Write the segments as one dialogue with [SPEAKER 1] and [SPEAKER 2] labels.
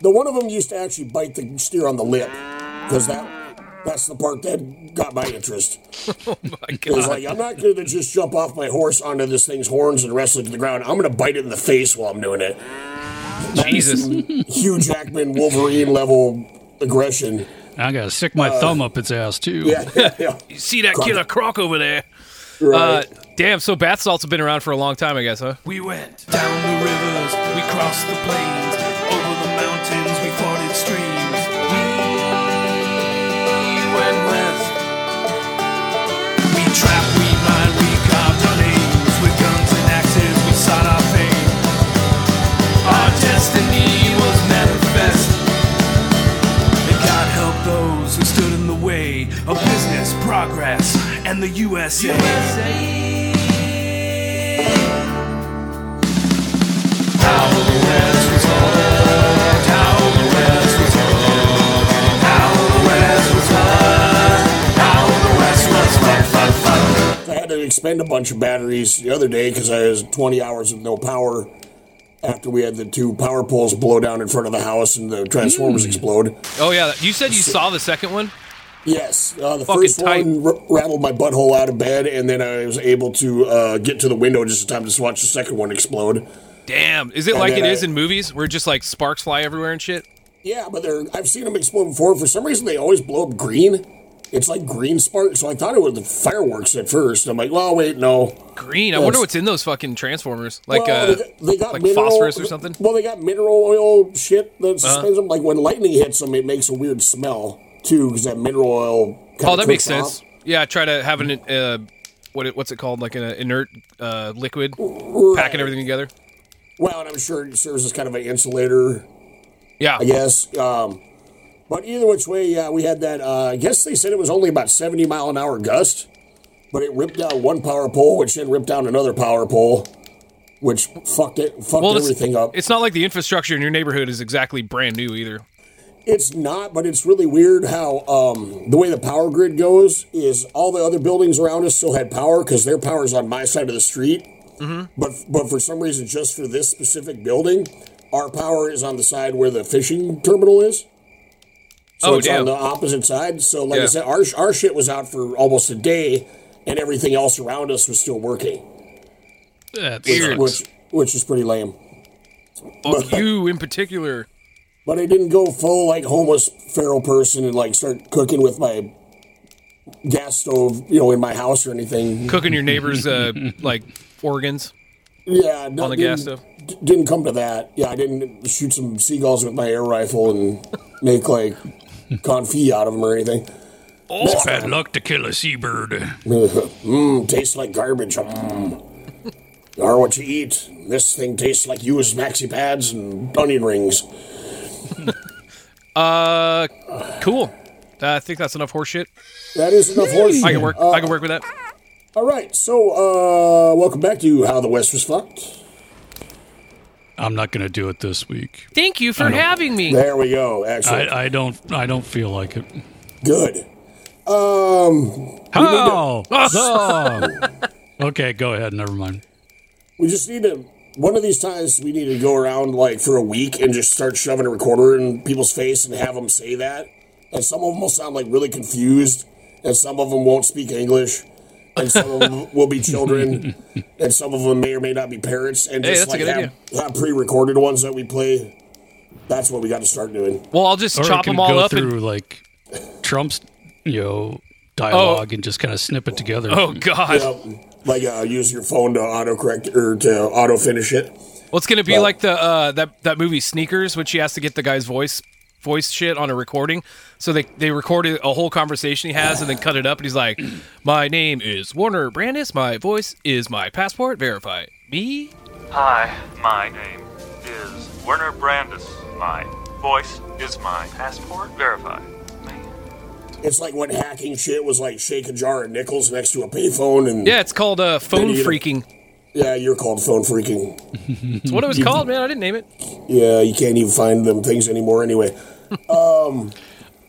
[SPEAKER 1] The one of them used to actually bite the steer on the lip because that that's the part that got my interest.
[SPEAKER 2] oh my
[SPEAKER 1] It was like I'm not going to just jump off my horse onto this thing's horns and wrestle it to the ground. I'm going to bite it in the face while I'm doing it.
[SPEAKER 2] Jesus.
[SPEAKER 1] some Hugh Jackman Wolverine level aggression.
[SPEAKER 3] I gotta stick my thumb up its ass too.
[SPEAKER 1] Yeah, yeah, yeah.
[SPEAKER 2] You see that killer croc over there?
[SPEAKER 1] Right.
[SPEAKER 2] Uh, damn. So bath salts have been around for a long time, I guess, huh?
[SPEAKER 4] We went down the rivers, we crossed the plains, progress, and the USA.
[SPEAKER 1] I had to expend a bunch of batteries the other day because I was 20 hours of no power after we had the two power poles blow down in front of the house and the transformers hmm. explode.
[SPEAKER 2] Oh yeah. You said you saw the second one.
[SPEAKER 1] Yes, uh, the
[SPEAKER 2] Fucking
[SPEAKER 1] first
[SPEAKER 2] tight.
[SPEAKER 1] one r- rattled my butthole out of bed, and then I was able to uh, get to the window just in time to watch the second one explode.
[SPEAKER 2] Damn. Is it
[SPEAKER 1] And
[SPEAKER 2] like it
[SPEAKER 1] then
[SPEAKER 2] is
[SPEAKER 1] I-
[SPEAKER 2] in movies where just like sparks fly everywhere and shit?
[SPEAKER 1] Yeah, but they're, I've seen them explode before. For some reason, they always blow up green. It's like green sparks, so I thought it was the fireworks at first. I'm like, well, wait, no.
[SPEAKER 2] Green. I wonder what's in those fucking transformers. Like
[SPEAKER 1] Well,
[SPEAKER 2] uh,
[SPEAKER 1] they got, they got
[SPEAKER 2] like phosphorus or something. Uh-huh.
[SPEAKER 1] Well, they got mineral oil shit that suspends them. Like when lightning hits them, it makes a weird smell too, because that mineral oil.
[SPEAKER 2] Oh, that makes sense.
[SPEAKER 1] off.
[SPEAKER 2] Yeah, try to have an uh, what it, what's it called? Like an inert uh, liquid,
[SPEAKER 1] Right.
[SPEAKER 2] packing everything together.
[SPEAKER 1] Well, and I'm sure it serves as kind of an insulator
[SPEAKER 2] Yeah.
[SPEAKER 1] I guess. Um, but either which way, yeah, we had that. Uh, I guess they said it was only about 70 mile an hour gust, but it ripped down one power pole, which then ripped down another power pole, which fucked it, fucked
[SPEAKER 2] Well,
[SPEAKER 1] everything up.
[SPEAKER 2] it's not like the infrastructure in your neighborhood is exactly brand new either.
[SPEAKER 1] It's not, but it's really weird how um, the way the power grid goes is all the other buildings around us still had power because their power is on my side of the street.
[SPEAKER 2] Mm-hmm.
[SPEAKER 1] But but for some reason, just for this specific building, our power is on the side where the fishing terminal is. So
[SPEAKER 2] Oh,
[SPEAKER 1] it's
[SPEAKER 2] damn.
[SPEAKER 1] on the opposite side. So like I said, our our shit was out for almost a day, and everything else around us was still working,
[SPEAKER 3] That's
[SPEAKER 2] Weird.
[SPEAKER 1] which which is pretty lame.
[SPEAKER 2] Fuck you in particular.
[SPEAKER 1] But I didn't go full like homeless feral person and like start cooking with my gas stove, you know, in my house or anything.
[SPEAKER 2] Cooking your neighbor's uh, like organs.
[SPEAKER 1] Yeah, no,
[SPEAKER 2] On the gas stove?
[SPEAKER 1] d- Didn't come to that. Yeah, I didn't shoot some seagulls with my air rifle and make like confit out of them or anything.
[SPEAKER 3] oh, bad luck to kill a seabird.
[SPEAKER 1] Mmm, tastes like garbage. Mmm. Are what you eat. This thing tastes like used maxi pads and onion rings.
[SPEAKER 2] Uh, cool. Uh, I think that's enough horseshit.
[SPEAKER 1] That is enough horse.
[SPEAKER 2] I can work. I can work with that.
[SPEAKER 1] All right, so uh, welcome back to How the West Was Fucked.
[SPEAKER 3] I'm not gonna do it this week.
[SPEAKER 2] Thank you for having me.
[SPEAKER 1] There we go. Excellent.
[SPEAKER 3] I, I don't. I don't feel like it.
[SPEAKER 1] Good. Um,
[SPEAKER 3] How? Oh. okay, go ahead. Never mind.
[SPEAKER 1] we just need to. One of these times, we need to go around like for a week and just start shoving a recorder in people's face and have them say that. And some of them will sound like really confused, and some of them won't speak English, and some of them will be children, and some of them may or may not be parents. And
[SPEAKER 2] Hey,
[SPEAKER 1] just
[SPEAKER 2] that's a
[SPEAKER 1] like
[SPEAKER 2] good
[SPEAKER 1] have, have pre-recorded ones that we play. That's what we got to start doing.
[SPEAKER 2] Well, I'll just
[SPEAKER 3] Or
[SPEAKER 2] chop them all
[SPEAKER 3] go
[SPEAKER 2] up.
[SPEAKER 3] through
[SPEAKER 2] And,
[SPEAKER 3] like Trump's, you know, dialogue oh. and just kind of snip it together.
[SPEAKER 2] oh God.
[SPEAKER 1] Yep. Like uh, use your phone to autocorrect or to auto finish it.
[SPEAKER 2] Well, it's gonna be
[SPEAKER 1] Well-
[SPEAKER 2] like the uh, that that movie Sneakers, when she has to get the guy's voice voice shit on a recording. So they they recorded a whole conversation he has and then cut it up, and he's like, "My name is Warner Brandis. My voice is my passport. Verify me."
[SPEAKER 5] Hi, my name is Werner Brandis. My voice is my passport. Verify me.
[SPEAKER 1] It's like when hacking shit was like shake a jar of nickels next to a payphone, and
[SPEAKER 2] Yeah, it's called uh, phone
[SPEAKER 1] you-
[SPEAKER 2] phreaking.
[SPEAKER 1] yeah, you're called phone phreaking.
[SPEAKER 2] That's what it was called, man. I didn't name it.
[SPEAKER 1] Yeah, you can't even find them things anymore anyway.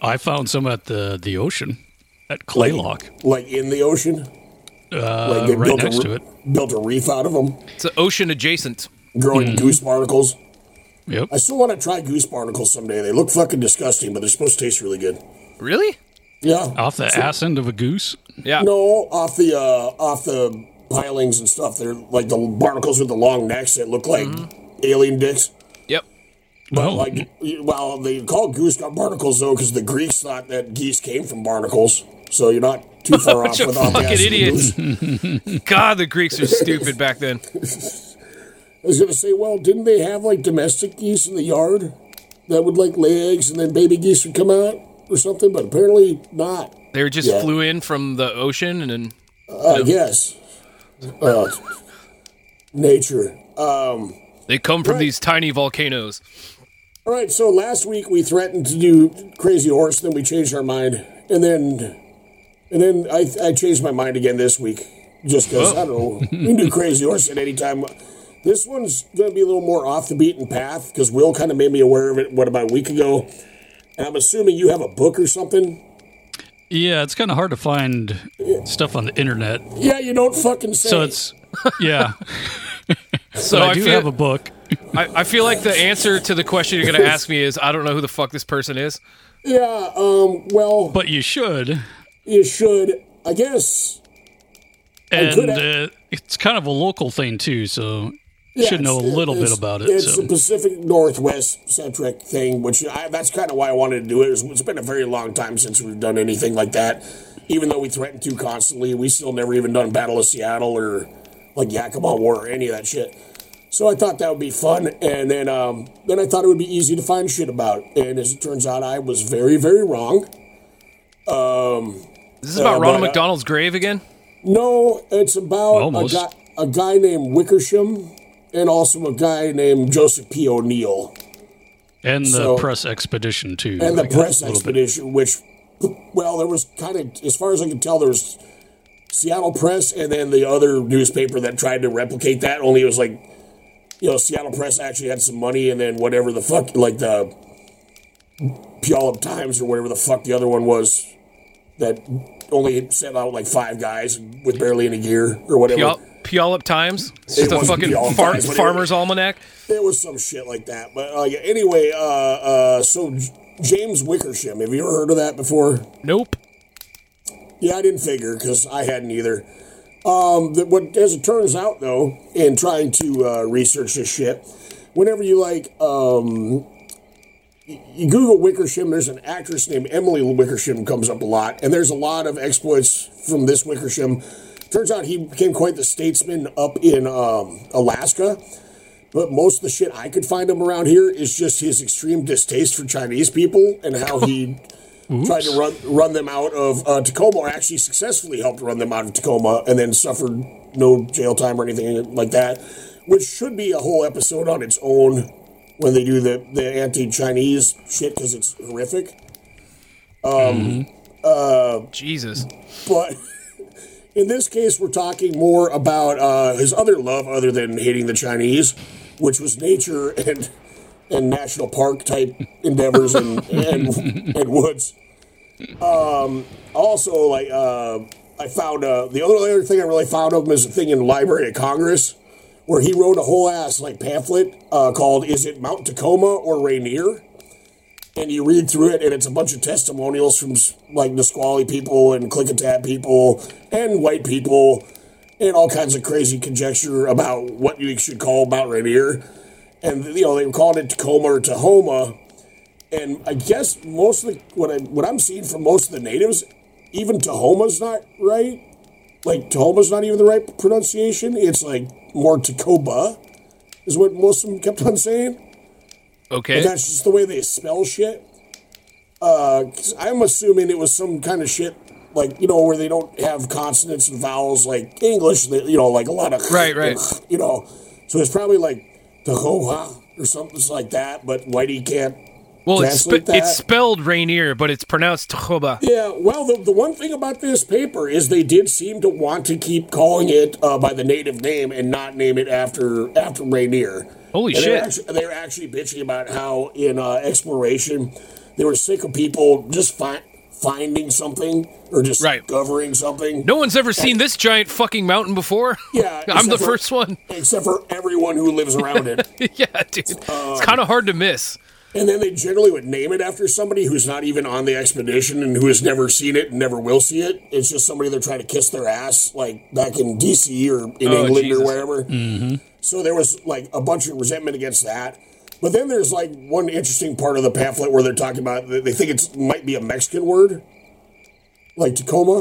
[SPEAKER 3] I found some at the the ocean at Claylock,
[SPEAKER 1] Like in the ocean,
[SPEAKER 3] uh,
[SPEAKER 1] like they
[SPEAKER 3] right
[SPEAKER 1] built
[SPEAKER 3] next
[SPEAKER 1] a,
[SPEAKER 3] to it.
[SPEAKER 1] built a reef out of them,
[SPEAKER 2] It's ocean adjacent.
[SPEAKER 1] growing
[SPEAKER 3] Mm-hmm.
[SPEAKER 1] goose barnacles.
[SPEAKER 3] Yep.
[SPEAKER 1] I still want to try goose barnacles someday. They look fucking disgusting, but they're supposed to taste really good.
[SPEAKER 2] Really?
[SPEAKER 1] Yeah.
[SPEAKER 3] Off the ass end of a goose.
[SPEAKER 2] Yeah.
[SPEAKER 1] No, off the uh, off the pilings and stuff. They're like the barnacles with the long necks that look like alien dicks.
[SPEAKER 2] Yep.
[SPEAKER 3] Well,
[SPEAKER 1] Like, well, they call goose got barnacles though because the Greeks thought that geese came from barnacles. So you're not too far off
[SPEAKER 2] Bunch of
[SPEAKER 1] with off the
[SPEAKER 2] fucking
[SPEAKER 1] ass of
[SPEAKER 2] idiots.
[SPEAKER 1] goose.
[SPEAKER 2] God, the Greeks are stupid back then.
[SPEAKER 1] I was gonna say, well, didn't they have like domestic geese in the yard that would like lay eggs and then baby geese would come out or something? But apparently not.
[SPEAKER 2] They were just
[SPEAKER 1] Yeah.
[SPEAKER 2] flew in from the ocean and then
[SPEAKER 1] Uh, yes. Uh, nature. Um,
[SPEAKER 2] they come from
[SPEAKER 1] Right.
[SPEAKER 2] these tiny volcanoes.
[SPEAKER 1] all right. So last week we threatened to do Crazy Horse, then we changed our mind, and then and then I, I changed my mind again this week, just because I don't know. We can do Crazy Horse at any time. This one's going to be a little more off the beaten path because Will kind of made me aware of it. What about a week ago? And I'm assuming you have a book or something.
[SPEAKER 3] yeah, it's kind of hard to find stuff on the internet.
[SPEAKER 1] Yeah, you don't fucking say.
[SPEAKER 3] So it's, yeah.
[SPEAKER 2] So
[SPEAKER 3] But I,
[SPEAKER 2] I,
[SPEAKER 3] do
[SPEAKER 2] feel,
[SPEAKER 3] have a book.
[SPEAKER 2] I, I feel like the answer to the question you're going to ask me is I don't know who the fuck this person is.
[SPEAKER 1] yeah. Um. Well,
[SPEAKER 3] But you should.
[SPEAKER 1] you should. I guess.
[SPEAKER 3] And
[SPEAKER 1] could
[SPEAKER 3] uh, it's kind of a local thing, too. So you
[SPEAKER 1] Yeah,
[SPEAKER 3] should know a little bit about it.
[SPEAKER 1] It's
[SPEAKER 3] So.
[SPEAKER 1] a Pacific Northwest centric thing, which I, that's kind of why I wanted to do it. It's- It's been a very long time since we've done anything like that. Even though we threaten to constantly, we still never even done Battle of Seattle or like Yakima War or any of that shit. So I thought that would be fun, and then um, then I thought it would be easy to find shit about. And as it turns out, I was very very wrong.
[SPEAKER 2] Is this about
[SPEAKER 1] Uh,
[SPEAKER 2] Ronald
[SPEAKER 1] but, uh,
[SPEAKER 2] McDonald's grave again?
[SPEAKER 1] No, it's about a guy, a guy named Wickersham and also a guy named Joseph P. O'Neill.
[SPEAKER 3] and the
[SPEAKER 1] so-
[SPEAKER 3] press expedition, too.
[SPEAKER 1] and the
[SPEAKER 3] I got a
[SPEAKER 1] press
[SPEAKER 3] little bit-
[SPEAKER 1] expedition, which, well, there was kind of, as far as I can tell, there was Seattle Press and then the other newspaper that tried to replicate that. Only it was like, you know, Seattle Press actually had some money, and then whatever the fuck, like the Puyallup Times or whatever the fuck the other one was, that only sent out like five guys with barely any gear or whatever.
[SPEAKER 2] Puyallup, Puyallup Times? It's just
[SPEAKER 1] It
[SPEAKER 2] a fucking far,
[SPEAKER 1] Times, but it-
[SPEAKER 2] farmer's almanac?
[SPEAKER 1] It was some shit like that. But uh, yeah, anyway, uh, uh, so J- James Wickersham, have you ever heard of that before?
[SPEAKER 2] Nope.
[SPEAKER 1] Yeah, I didn't figure because I hadn't either. Um, the, what as it turns out though, in trying to uh, research this shit, whenever you like, um, you Google Wickersham, there's an actress named Emily Wickersham comes up a lot, and there's a lot of exploits from this Wickersham. Turns out he became quite the statesman up in um, Alaska. But most of the shit I could find him around here is just his extreme distaste for Chinese people and how he tried to run run them out of uh, Tacoma, or actually successfully helped run them out of Tacoma, and then suffered no jail time or anything like that, which should be a whole episode on its own when they do the, the anti-Chinese shit because it's horrific.
[SPEAKER 2] Jesus.
[SPEAKER 1] But in this case, we're talking more about uh, his other love, other than hating the Chinese, which was nature and and national park type endeavors and and, and woods. Um, also, like uh, I found uh, the other other thing I really found of him is a thing in the Library of Congress where he wrote a whole ass like pamphlet uh, called "Is it Mount Tacoma or Rainier?" and you read through it, and it's a bunch of testimonials from like Nisqually people and Klickitat people and white people, and all kinds of crazy conjecture about what you should call Mount Rainier. And you know they were calling it Tacoma or Tahoma, and I guess most of the what I what I'm seeing from most of the natives, even Tahoma's not right. Like Tahoma's not even the right pronunciation. It's like more Tacoba, is what most of them kept on saying.
[SPEAKER 2] Okay.
[SPEAKER 1] And that's just the way they spell shit. Uh, I'm assuming it was some kind of shit like you know where they don't have consonants and vowels like English. They, you know, like a lot of
[SPEAKER 2] Right, right.
[SPEAKER 1] You know, so it's probably like Tahoha or something like that. But Whitey can't.
[SPEAKER 2] Well, it's, spe- it's spelled Rainier, but it's pronounced Toba.
[SPEAKER 1] Yeah, well, the, the one thing about this paper is they did seem to want to keep calling it uh, by the native name and not name it after after Rainier.
[SPEAKER 2] Holy
[SPEAKER 1] And
[SPEAKER 2] shit.
[SPEAKER 1] Actually, they actually bitching about how in uh, exploration they were sick of people just fi- finding something or just
[SPEAKER 2] Right.
[SPEAKER 1] discovering something.
[SPEAKER 2] No one's ever seen this giant fucking mountain before.
[SPEAKER 1] Yeah,
[SPEAKER 2] I'm the
[SPEAKER 1] for-
[SPEAKER 2] first one.
[SPEAKER 1] Except for everyone who lives around it.
[SPEAKER 2] yeah, dude.
[SPEAKER 1] Um,
[SPEAKER 2] it's kind of hard to miss.
[SPEAKER 1] And then they generally would name it after somebody who's not even on the expedition and who has never seen it and never will see it. It's just somebody they're trying to kiss their ass, like back in DC or in
[SPEAKER 2] Oh,
[SPEAKER 1] England
[SPEAKER 2] Jesus.
[SPEAKER 1] or wherever. Mm-hmm. So there was like a bunch of resentment against that. But then there's like one interesting part of the pamphlet where they're talking about they think it might be a Mexican word, like Tacoma,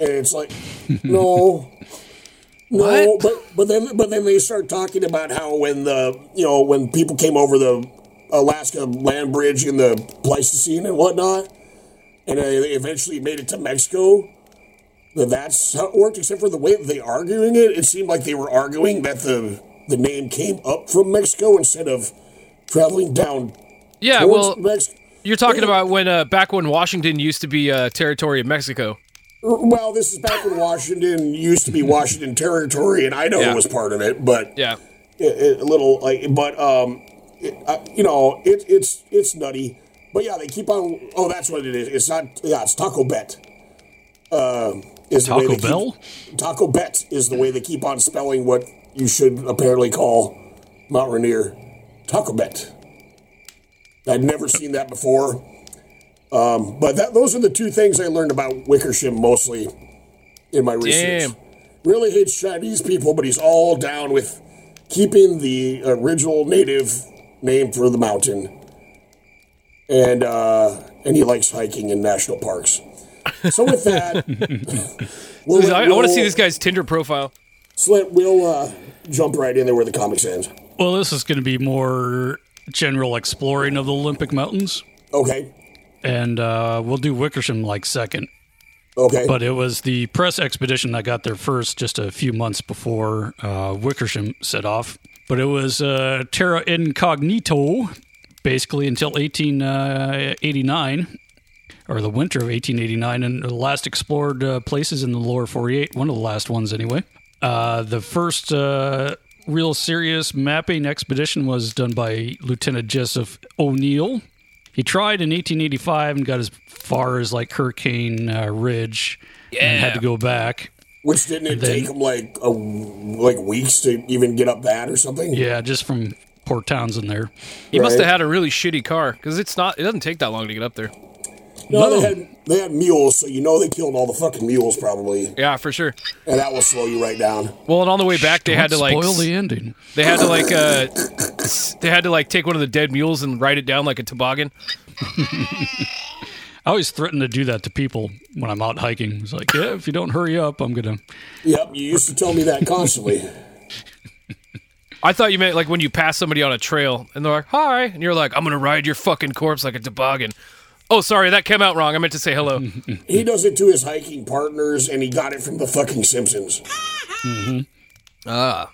[SPEAKER 1] and it's like no. No,
[SPEAKER 2] What?
[SPEAKER 1] but but then but then they start talking about how when the you know when people came over the Alaska land bridge in the Pleistocene and whatnot, and they eventually made it to Mexico. That that's how it worked. Except for the way they arguing it, it seemed like they were arguing that the the name came up from Mexico instead of traveling down
[SPEAKER 2] Yeah, well, you're talking about when uh, back when Washington used to be uh, territory of Mexico.
[SPEAKER 1] Well, this is back when Washington used to be Washington Territory, and Idaho
[SPEAKER 2] Yeah.
[SPEAKER 1] was part of it, but
[SPEAKER 2] Yeah.
[SPEAKER 1] it, it- a little like, but um, it, uh, you know, it, it's it's nutty. But yeah, they keep on. Oh, that's what it is. It's not. Yeah, it's Taco Bet. Um, is the way
[SPEAKER 3] Taco
[SPEAKER 1] keep-
[SPEAKER 3] Bell?
[SPEAKER 1] Taco Bet is the way they keep on spelling what you should apparently call Mount Rainier. Taco Bet. I'd never seen that before. Um, but that, those are the two things I learned about Wickersham mostly in my research.
[SPEAKER 2] Damn.
[SPEAKER 1] Really hates Chinese people, but he's all down with keeping the original native name for the mountain. And uh, and he likes hiking in national parks. So with that, we'll let-
[SPEAKER 2] I, I want to see this guy's Tinder profile.
[SPEAKER 1] So we'll uh, jump right in there where the comics ends.
[SPEAKER 3] Well, this is going to be more general exploring of the Olympic Mountains,
[SPEAKER 1] Okay.
[SPEAKER 3] and uh, we'll do Wickersham like second.
[SPEAKER 1] Okay.
[SPEAKER 3] But it was the press expedition that got there first, just a few months before uh, Wickersham set off. But it was uh, terra incognito, basically until 1889, or the winter of 1889, and the last explored uh, places in the lower 48. One of the last ones, anyway. Uh, the first uh, real serious mapping expedition was done by Lieutenant Joseph O'Neill. He tried in 1885 and got as far as like Hurricane uh, Ridge and had to go back.
[SPEAKER 1] Which didn't it
[SPEAKER 3] then-
[SPEAKER 1] take him like a, like weeks to even get up that or something?
[SPEAKER 3] Yeah, just from Port Townsend there.
[SPEAKER 2] He must have had a really shitty car because it's not. It doesn't take that long to get up there.
[SPEAKER 1] No, they had they had mules, so you know they killed all the fucking mules probably,
[SPEAKER 2] Yeah, for sure.
[SPEAKER 1] and that will slow you right down.
[SPEAKER 2] Well, and on the way back, they had to like
[SPEAKER 3] spoil the ending.
[SPEAKER 2] they had to like uh they had to like take one of the dead mules and ride it down like a toboggan.
[SPEAKER 3] I always threaten to do that to people when I'm out hiking. It's like, yeah, if you don't hurry up, I'm gonna.
[SPEAKER 1] Yep, you used to tell me that constantly.
[SPEAKER 2] I thought you meant like when you pass somebody on a trail and they're like, "Hi," and you're like, "I'm gonna ride your fucking corpse like a toboggan." Oh, sorry, that came out wrong. I meant to say hello.
[SPEAKER 1] he does it to his hiking partners, and he got it from the fucking Simpsons.
[SPEAKER 2] Ah,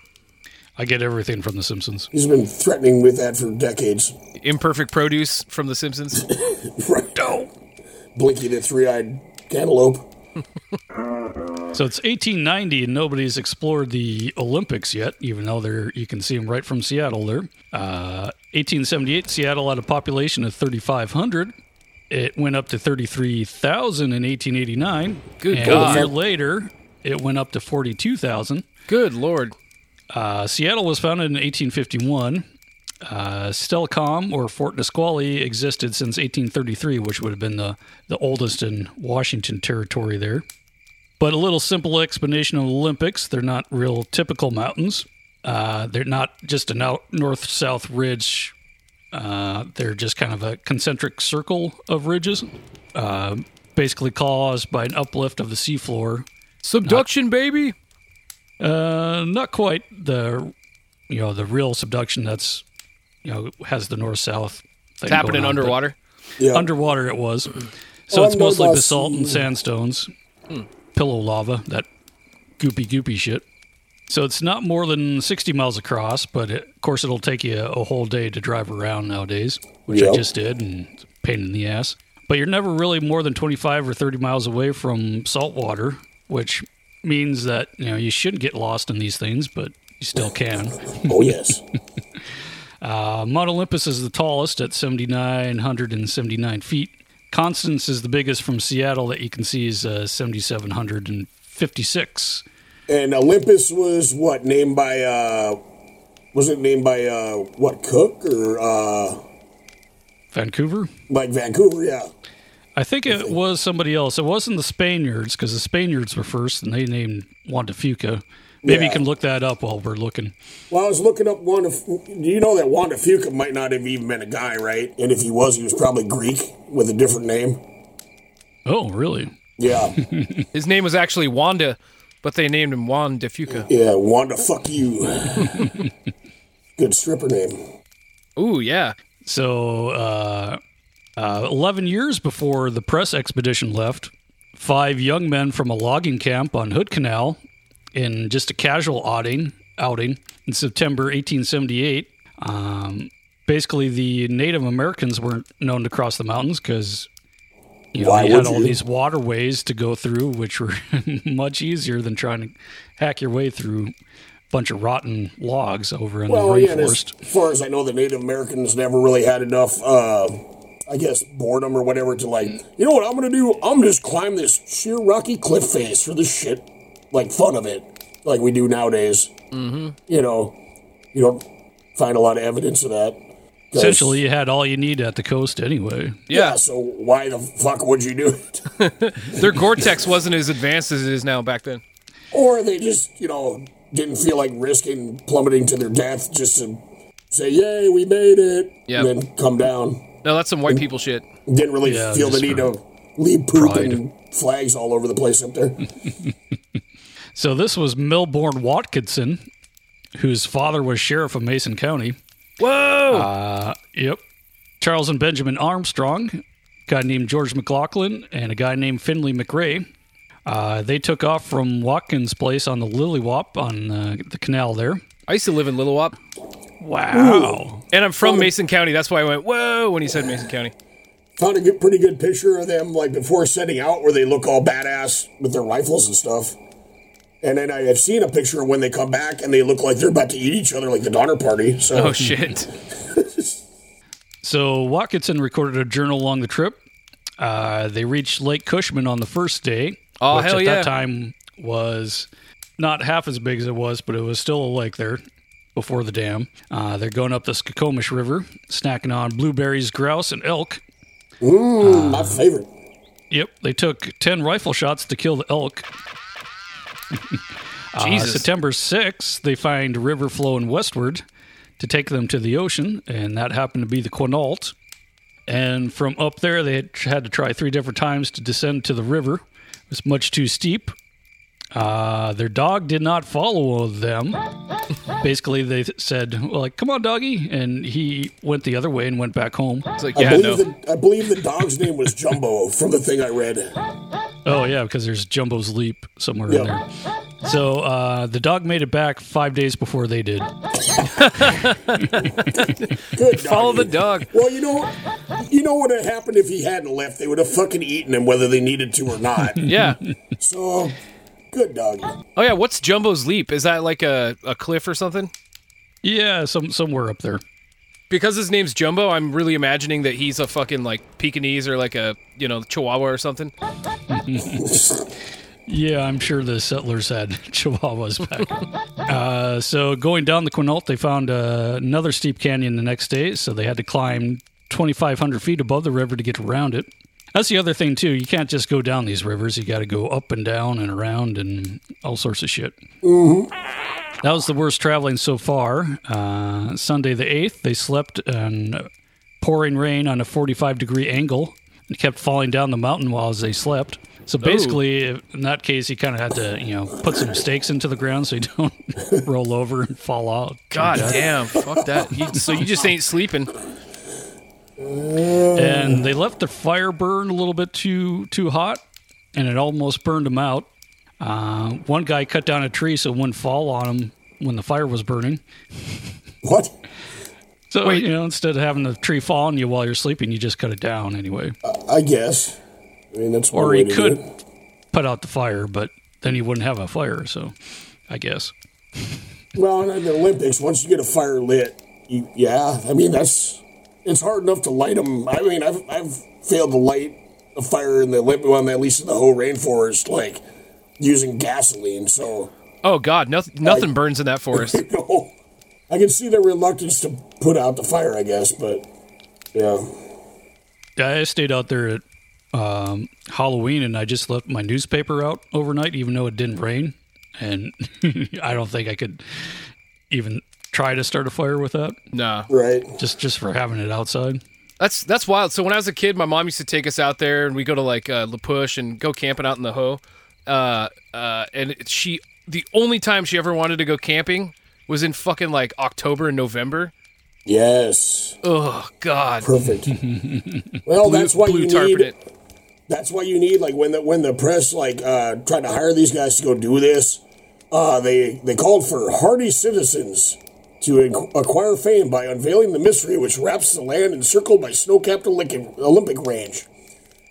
[SPEAKER 3] I get everything from The Simpsons.
[SPEAKER 1] He's been threatening with that for decades.
[SPEAKER 2] imperfect produce from The Simpsons.
[SPEAKER 1] Right. Blinky the three-eyed cantaloupe.
[SPEAKER 3] So it's 1890 and nobody's explored the Olympics yet, even though they're you can see them right from Seattle there. Uh, 1878, Seattle had a population of 3,500. It went up to 33,000 in 1889.
[SPEAKER 2] Good
[SPEAKER 3] and
[SPEAKER 2] God.
[SPEAKER 3] A year later, it went up to 42,000.
[SPEAKER 2] Good lord.
[SPEAKER 3] Uh, Seattle was founded in 1851. Uh, Steilacoom or Fort Nisqually existed since 1833, which would have been the, the oldest in Washington territory there. But a little simple explanation of the Olympics. They're not real typical mountains. Uh, they're not just a north south ridge. Uh, they're just kind of a concentric circle of ridges, uh, basically caused by an uplift of the seafloor
[SPEAKER 2] Subduction, baby.
[SPEAKER 3] uh, not quite the, you know, the real subduction that's, you know, has the north south.
[SPEAKER 2] It's happening underwater.
[SPEAKER 1] Yeah.
[SPEAKER 3] Underwater, it was. So it's mostly
[SPEAKER 1] the
[SPEAKER 3] basalt and
[SPEAKER 1] sea.
[SPEAKER 3] sandstones, hmm. pillow lava, that goopy goopy shit. So it's not more than 60 miles across, but it, of course it'll take you a whole day to drive around nowadays, which I just did, and it's a pain in the ass. But you're never really more than 25 or 30 miles away from salt water, which means that you know you shouldn't get lost in these things, but you still can.
[SPEAKER 1] oh yes.
[SPEAKER 3] Uh, Mount Olympus is the tallest at 7,979 feet. Constance is the biggest from Seattle that you can see is uh, 7,756.
[SPEAKER 1] And Olympus was what named by? uh Was it named by uh what Cook or uh
[SPEAKER 3] Vancouver?
[SPEAKER 1] like Vancouver? Yeah.
[SPEAKER 3] I think it was somebody else. It wasn't the Spaniards because the Spaniards were first and they named Juan de Fuca. Maybe you can look that up while we're looking.
[SPEAKER 1] Well, I was looking up one of. Do you know that Wanda Fuca might not have even been a guy, right? And if he was, he was probably Greek with a different name.
[SPEAKER 3] Oh, really?
[SPEAKER 1] Yeah,
[SPEAKER 2] His name was actually Wanda, but they named him Juan de Fuca.
[SPEAKER 1] yeah, Wanda, fuck you. Good stripper name.
[SPEAKER 2] Ooh, yeah.
[SPEAKER 3] So, uh, uh, 11 years before the press expedition left, five young men from a logging camp on Hood Canal, in just a casual outing, outing in September 1878. Um, basically, the Native Americans weren't known to cross the mountains because you know
[SPEAKER 1] Why
[SPEAKER 3] had all
[SPEAKER 1] you?
[SPEAKER 3] these waterways to go through, which were much easier than trying to hack your way through a bunch of rotten logs over in
[SPEAKER 1] Well,
[SPEAKER 3] the
[SPEAKER 1] yeah, as far as I know, the Native Americans never really had enough, uh, I guess, boredom or whatever to like, you know what I'm gonna do? I'm gonna just climb this sheer rocky cliff face for the shit, like fun of it, like we do nowadays. Mm-hmm. You know, you don't find a lot of evidence of that.
[SPEAKER 3] Essentially, you had all you need at the coast anyway.
[SPEAKER 1] Yeah.
[SPEAKER 2] Yeah.
[SPEAKER 1] So why the fuck would you do it?
[SPEAKER 2] Their Gore-Tex wasn't as advanced as it is now back then.
[SPEAKER 1] or they just, you know, didn't feel like risking plummeting to their death just to say, "Yay, we made it,"
[SPEAKER 2] Yep.
[SPEAKER 1] and then come down.
[SPEAKER 2] No, that's some white people shit.
[SPEAKER 1] Didn't really
[SPEAKER 3] Yeah,
[SPEAKER 1] feel the need to leave poop
[SPEAKER 3] pride.
[SPEAKER 1] and flags all over the place up there.
[SPEAKER 3] So this was Melbourne Watkinson, whose father was sheriff of Mason County.
[SPEAKER 2] Whoa!
[SPEAKER 3] Yep. Charles and Benjamin Armstrong, a guy named George McLaughlin, and a guy named Finley McRae. Uh, they took off from Watkins' place on the Lilliwaup on uh, the canal there.
[SPEAKER 2] I used to live in Lilliwaup,
[SPEAKER 3] Wow.
[SPEAKER 2] and I'm from Mason County. That's why I went whoa when he said Mason County.
[SPEAKER 1] Found a good, pretty good picture of them like before setting out, where they look all badass with their rifles and stuff. And then I have seen a picture of when they come back and they look like they're about to eat each other, like the Donner Party. So
[SPEAKER 2] Oh shit!
[SPEAKER 3] So Watkinson recorded a journal along the trip. Uh, they reached Lake Cushman on the first day,
[SPEAKER 2] Oh,
[SPEAKER 3] which
[SPEAKER 2] hell
[SPEAKER 3] at
[SPEAKER 2] yeah.
[SPEAKER 3] that time was not half as big as it was, but it was still a lake there before the dam. Uh, they're going up the Skokomish River, snacking on blueberries, grouse, and elk.
[SPEAKER 1] mm, my favorite.
[SPEAKER 3] Yep, they took 10 rifle shots to kill the elk. Uh, September 6th, they find river flowing westward to take them to the ocean, and that happened to be the Quinault. And from up there, they had, had to try three different times to descend to the river. It was much too steep. Uh, their dog did not follow them. Basically, they th- said, well, like, come on, doggy. And he went the other way and went back home.
[SPEAKER 2] It's like
[SPEAKER 1] I
[SPEAKER 2] yeah,
[SPEAKER 1] believe
[SPEAKER 2] no.
[SPEAKER 1] the I believe the dog's name was Jumbo from the thing I read.
[SPEAKER 3] Oh yeah, because there's Jumbo's Leap somewhere in there. So uh, the dog made it back five days before they did.
[SPEAKER 1] Good.
[SPEAKER 2] Follow the dog.
[SPEAKER 1] Well, you know, you know what would have happened if he hadn't left? They would have fucking eaten him, whether they needed to or not.
[SPEAKER 2] Yeah.
[SPEAKER 1] so, good doggy.
[SPEAKER 2] Oh yeah. What's Jumbo's Leap? Is that like a, a cliff or something?
[SPEAKER 3] Yeah, some somewhere up there.
[SPEAKER 2] Because his name's Jumbo, I'm really imagining that he's a fucking like Pekingese or like a you know Chihuahua or something.
[SPEAKER 3] Yeah, I'm sure the settlers had chihuahuas back. uh, so going down the Quinault, they found uh, another steep canyon the next day, so they had to climb 2,500 feet above the river to get around it. That's the other thing too. You can't just go down these rivers. You got to go up and down and around and all sorts of shit. That was the worst traveling so far. Uh, Sunday the 8th, they slept in pouring rain on a 45 degree angle and kept falling down the mountain while as they slept. So basically, in that case, you kind of had to, you know, put some stakes into the ground so you don't roll over and fall out.
[SPEAKER 2] God damn, fuck that. You, so you just ain't sleeping.
[SPEAKER 3] And they left the fire burn a little bit too too hot, and it almost burned them out. Uh, one guy cut down a tree so it wouldn't fall on him when the fire was burning.
[SPEAKER 1] What?
[SPEAKER 3] So you know, instead of having the tree fall on you while you're sleeping, you just cut it down anyway.
[SPEAKER 1] I guess. I mean, that's
[SPEAKER 3] Or he could put out the fire, but then you wouldn't have a fire. So, I guess.
[SPEAKER 1] Well, in the Olympics, once you get a fire lit, you, yeah, I mean that's it's hard enough to light them. I mean, I've I've failed to light a fire in the Olympic, well, at least in the whole rainforest, like using gasoline. So,
[SPEAKER 2] Oh God, nothing nothing burns in that forest.
[SPEAKER 1] you know, I can see their reluctance to put out the fire, I guess, but yeah.
[SPEAKER 3] Yeah, I stayed out there at um, Halloween and I just left my newspaper out overnight, even though it didn't rain. And I don't think I could even try to start a fire with that,
[SPEAKER 2] Nah.
[SPEAKER 1] Right.
[SPEAKER 3] just just for having it outside.
[SPEAKER 2] That's that's wild. So when I was a kid, my mom used to take us out there, and we go to like uh, La Push and go camping out in the Hoh. Uh, uh, and she, the only time she ever wanted to go camping was in fucking like October and November.
[SPEAKER 1] Yes.
[SPEAKER 2] Oh God,
[SPEAKER 1] Perfect. well, that's why
[SPEAKER 2] blue
[SPEAKER 1] you need.
[SPEAKER 2] it.
[SPEAKER 1] That's why you need like when the when the press like uh, tried to hire these guys to go do this. Uh, they they called for hardy citizens to ac- acquire fame by unveiling the mystery which wraps the land encircled by snow-capped Olympic, Olympic range.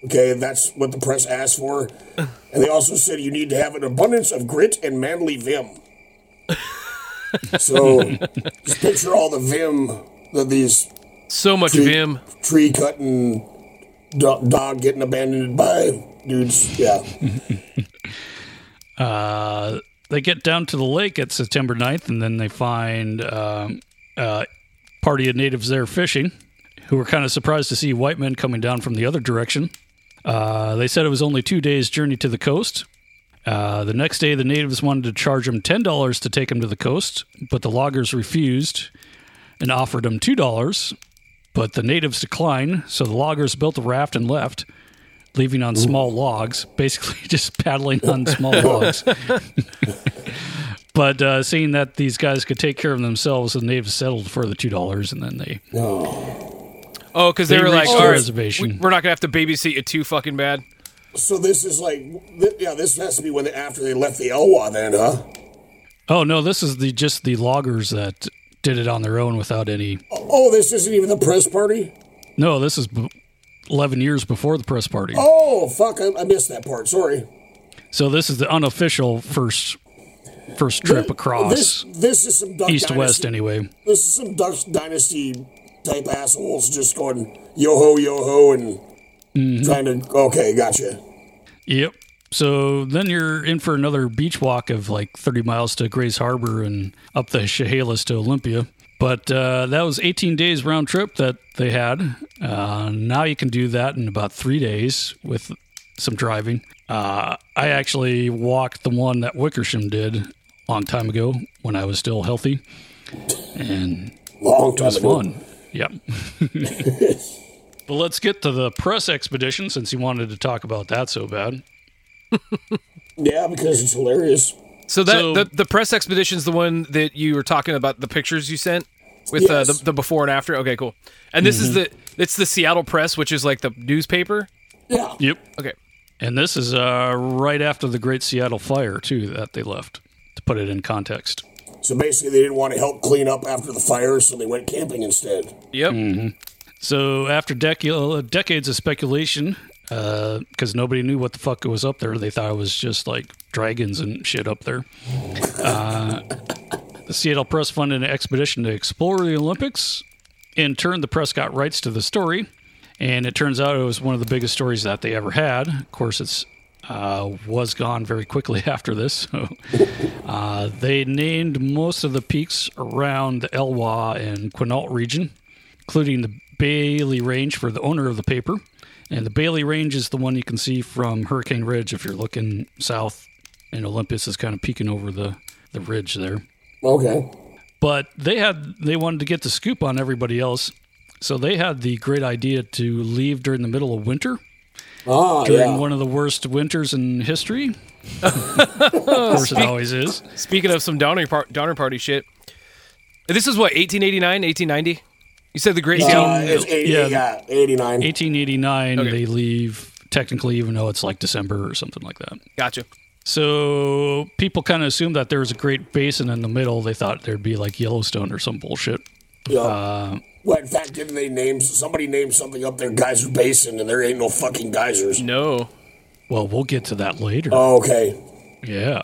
[SPEAKER 1] Okay, that's what the press asked for, and they also said you need to have an abundance of grit and manly vim. So, just picture all the vim that these
[SPEAKER 2] So much
[SPEAKER 1] Tree-
[SPEAKER 2] vim.
[SPEAKER 1] tree cutting do- dog getting abandoned by dudes. Yeah.
[SPEAKER 3] Uh, they get down to the lake at September 9th, and then they find um, a party of natives there fishing who were kind of surprised to see white men coming down from the other direction. Uh, they said it was only two days' journey to the coast. Uh, the next day, the natives wanted to charge them $10 to take them to the coast, but the loggers refused and offered them $2. But the natives declined, so the loggers built a raft and left, leaving on small logs, basically just paddling on small logs. but uh, seeing that these guys could take care of themselves, the natives settled for the $2, and then they
[SPEAKER 2] Oh, Oh, because they,
[SPEAKER 3] They
[SPEAKER 2] were like,
[SPEAKER 3] reached
[SPEAKER 2] all
[SPEAKER 3] the
[SPEAKER 2] right,
[SPEAKER 3] reservation.
[SPEAKER 2] we- we're not gonna have to babysit you too fucking bad.
[SPEAKER 1] So this is like, th- yeah, this has to be when they, after they left the Elwha, then, huh?
[SPEAKER 3] Oh no, this is the just the loggers that did it on their own without any.
[SPEAKER 1] Oh, oh, this isn't even the press party.
[SPEAKER 3] No, this is b- eleven years before the press party.
[SPEAKER 1] Oh, fuck! I, I missed that part. Sorry.
[SPEAKER 3] So this is the unofficial first first trip across
[SPEAKER 1] This this is some Duck
[SPEAKER 3] east to west. Anyway,
[SPEAKER 1] This is some Duck Dynasty type assholes just going yo ho yo ho and
[SPEAKER 3] Mm-hmm.
[SPEAKER 1] trying to. Okay, gotcha.
[SPEAKER 3] yep. So then you're in for another beach walk of like 30 miles to Grays Harbor and up the Chehalis to Olympia. But uh, that was 18 days round trip that they had. Uh, now you can do that in about three days with some driving. Uh, I actually walked the one that Wickersham did a long time ago when I was still healthy, and
[SPEAKER 1] Long
[SPEAKER 3] it
[SPEAKER 1] time
[SPEAKER 3] was
[SPEAKER 1] ago.
[SPEAKER 3] fun. Yep. but let's get to the press expedition since you wanted to talk about that so bad.
[SPEAKER 1] Yeah, because it's hilarious.
[SPEAKER 2] So that
[SPEAKER 3] So-
[SPEAKER 2] the, the press expedition's the one that you were talking about the pictures you sent with uh, the, the before and after. Okay, cool. And this is the it's the Seattle Press, which is like the newspaper.
[SPEAKER 1] Yeah.
[SPEAKER 3] Yep.
[SPEAKER 2] Okay.
[SPEAKER 3] And this is uh, right after the Great Seattle Fire, too, that they left, to put it in context.
[SPEAKER 1] So basically, they didn't want to help clean up after the fire, so they went camping instead.
[SPEAKER 2] Yep.
[SPEAKER 3] So after dec- uh, decades of speculation, because nobody knew what the fuck was up there, they thought it was just like dragons and shit up there. Uh, the Seattle Press funded an expedition to explore the Olympics. In turn, the press got rights to the story, and it turns out it was one of the biggest stories that they ever had. Of course, it's uh, was gone very quickly after this. So, uh, they named most of the peaks around the Elwha and Quinault region including the Bailey Range for the owner of the paper. And the Bailey Range is the one you can see from Hurricane Ridge if you're looking south, and Olympus is kind of peeking over the, the ridge there.
[SPEAKER 1] Okay.
[SPEAKER 3] But they had they wanted to get the scoop on everybody else, so they had the great idea to leave during the middle of winter,
[SPEAKER 1] Ah,
[SPEAKER 3] during
[SPEAKER 1] yeah.
[SPEAKER 3] one of the worst winters in history. of course, it always is.
[SPEAKER 2] Speaking of some Donner, par- Donner Party shit, this is what 1889, 1890. You said the Great
[SPEAKER 1] Uh,
[SPEAKER 2] Seattle.
[SPEAKER 1] it's 80,
[SPEAKER 3] Yeah.
[SPEAKER 1] yeah. 89.
[SPEAKER 3] 1889,
[SPEAKER 2] Okay.
[SPEAKER 3] they leave technically, even though it's like December or something like that.
[SPEAKER 2] Gotcha.
[SPEAKER 3] So people kind of assumed that there was a great basin in the middle. They thought there'd be like Yellowstone or some bullshit.
[SPEAKER 1] Yeah.
[SPEAKER 3] Uh,
[SPEAKER 1] well, in fact, didn't they name somebody named something up there, Geyser Basin, and there ain't no fucking geysers?
[SPEAKER 2] No.
[SPEAKER 3] well, we'll get to that later.
[SPEAKER 1] Oh, okay.
[SPEAKER 3] Yeah.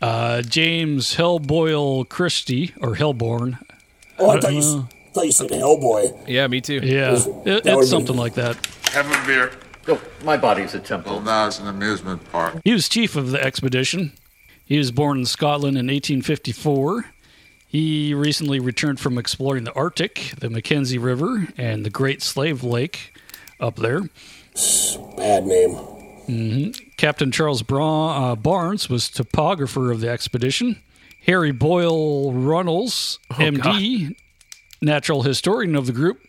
[SPEAKER 3] Uh, James Hellboyle Christie or Hellborn.
[SPEAKER 1] Oh, I thought you, thought you said Hellboy.
[SPEAKER 2] Yeah, me too.
[SPEAKER 3] Yeah, it,
[SPEAKER 1] that would
[SPEAKER 3] it's
[SPEAKER 1] be-
[SPEAKER 3] something like that.
[SPEAKER 5] Have a beer.
[SPEAKER 6] Oh, my body's a temple.
[SPEAKER 7] Well, now it's an amusement park.
[SPEAKER 3] He was chief of the expedition. He was born in Scotland in 1854. He recently returned from exploring the Arctic, the Mackenzie River, and the Great Slave Lake up there.
[SPEAKER 1] Bad name.
[SPEAKER 3] Captain Charles Bra- uh, Barnes was topographer of the expedition. Harry Boyle Runnels, MD, natural historian of the group.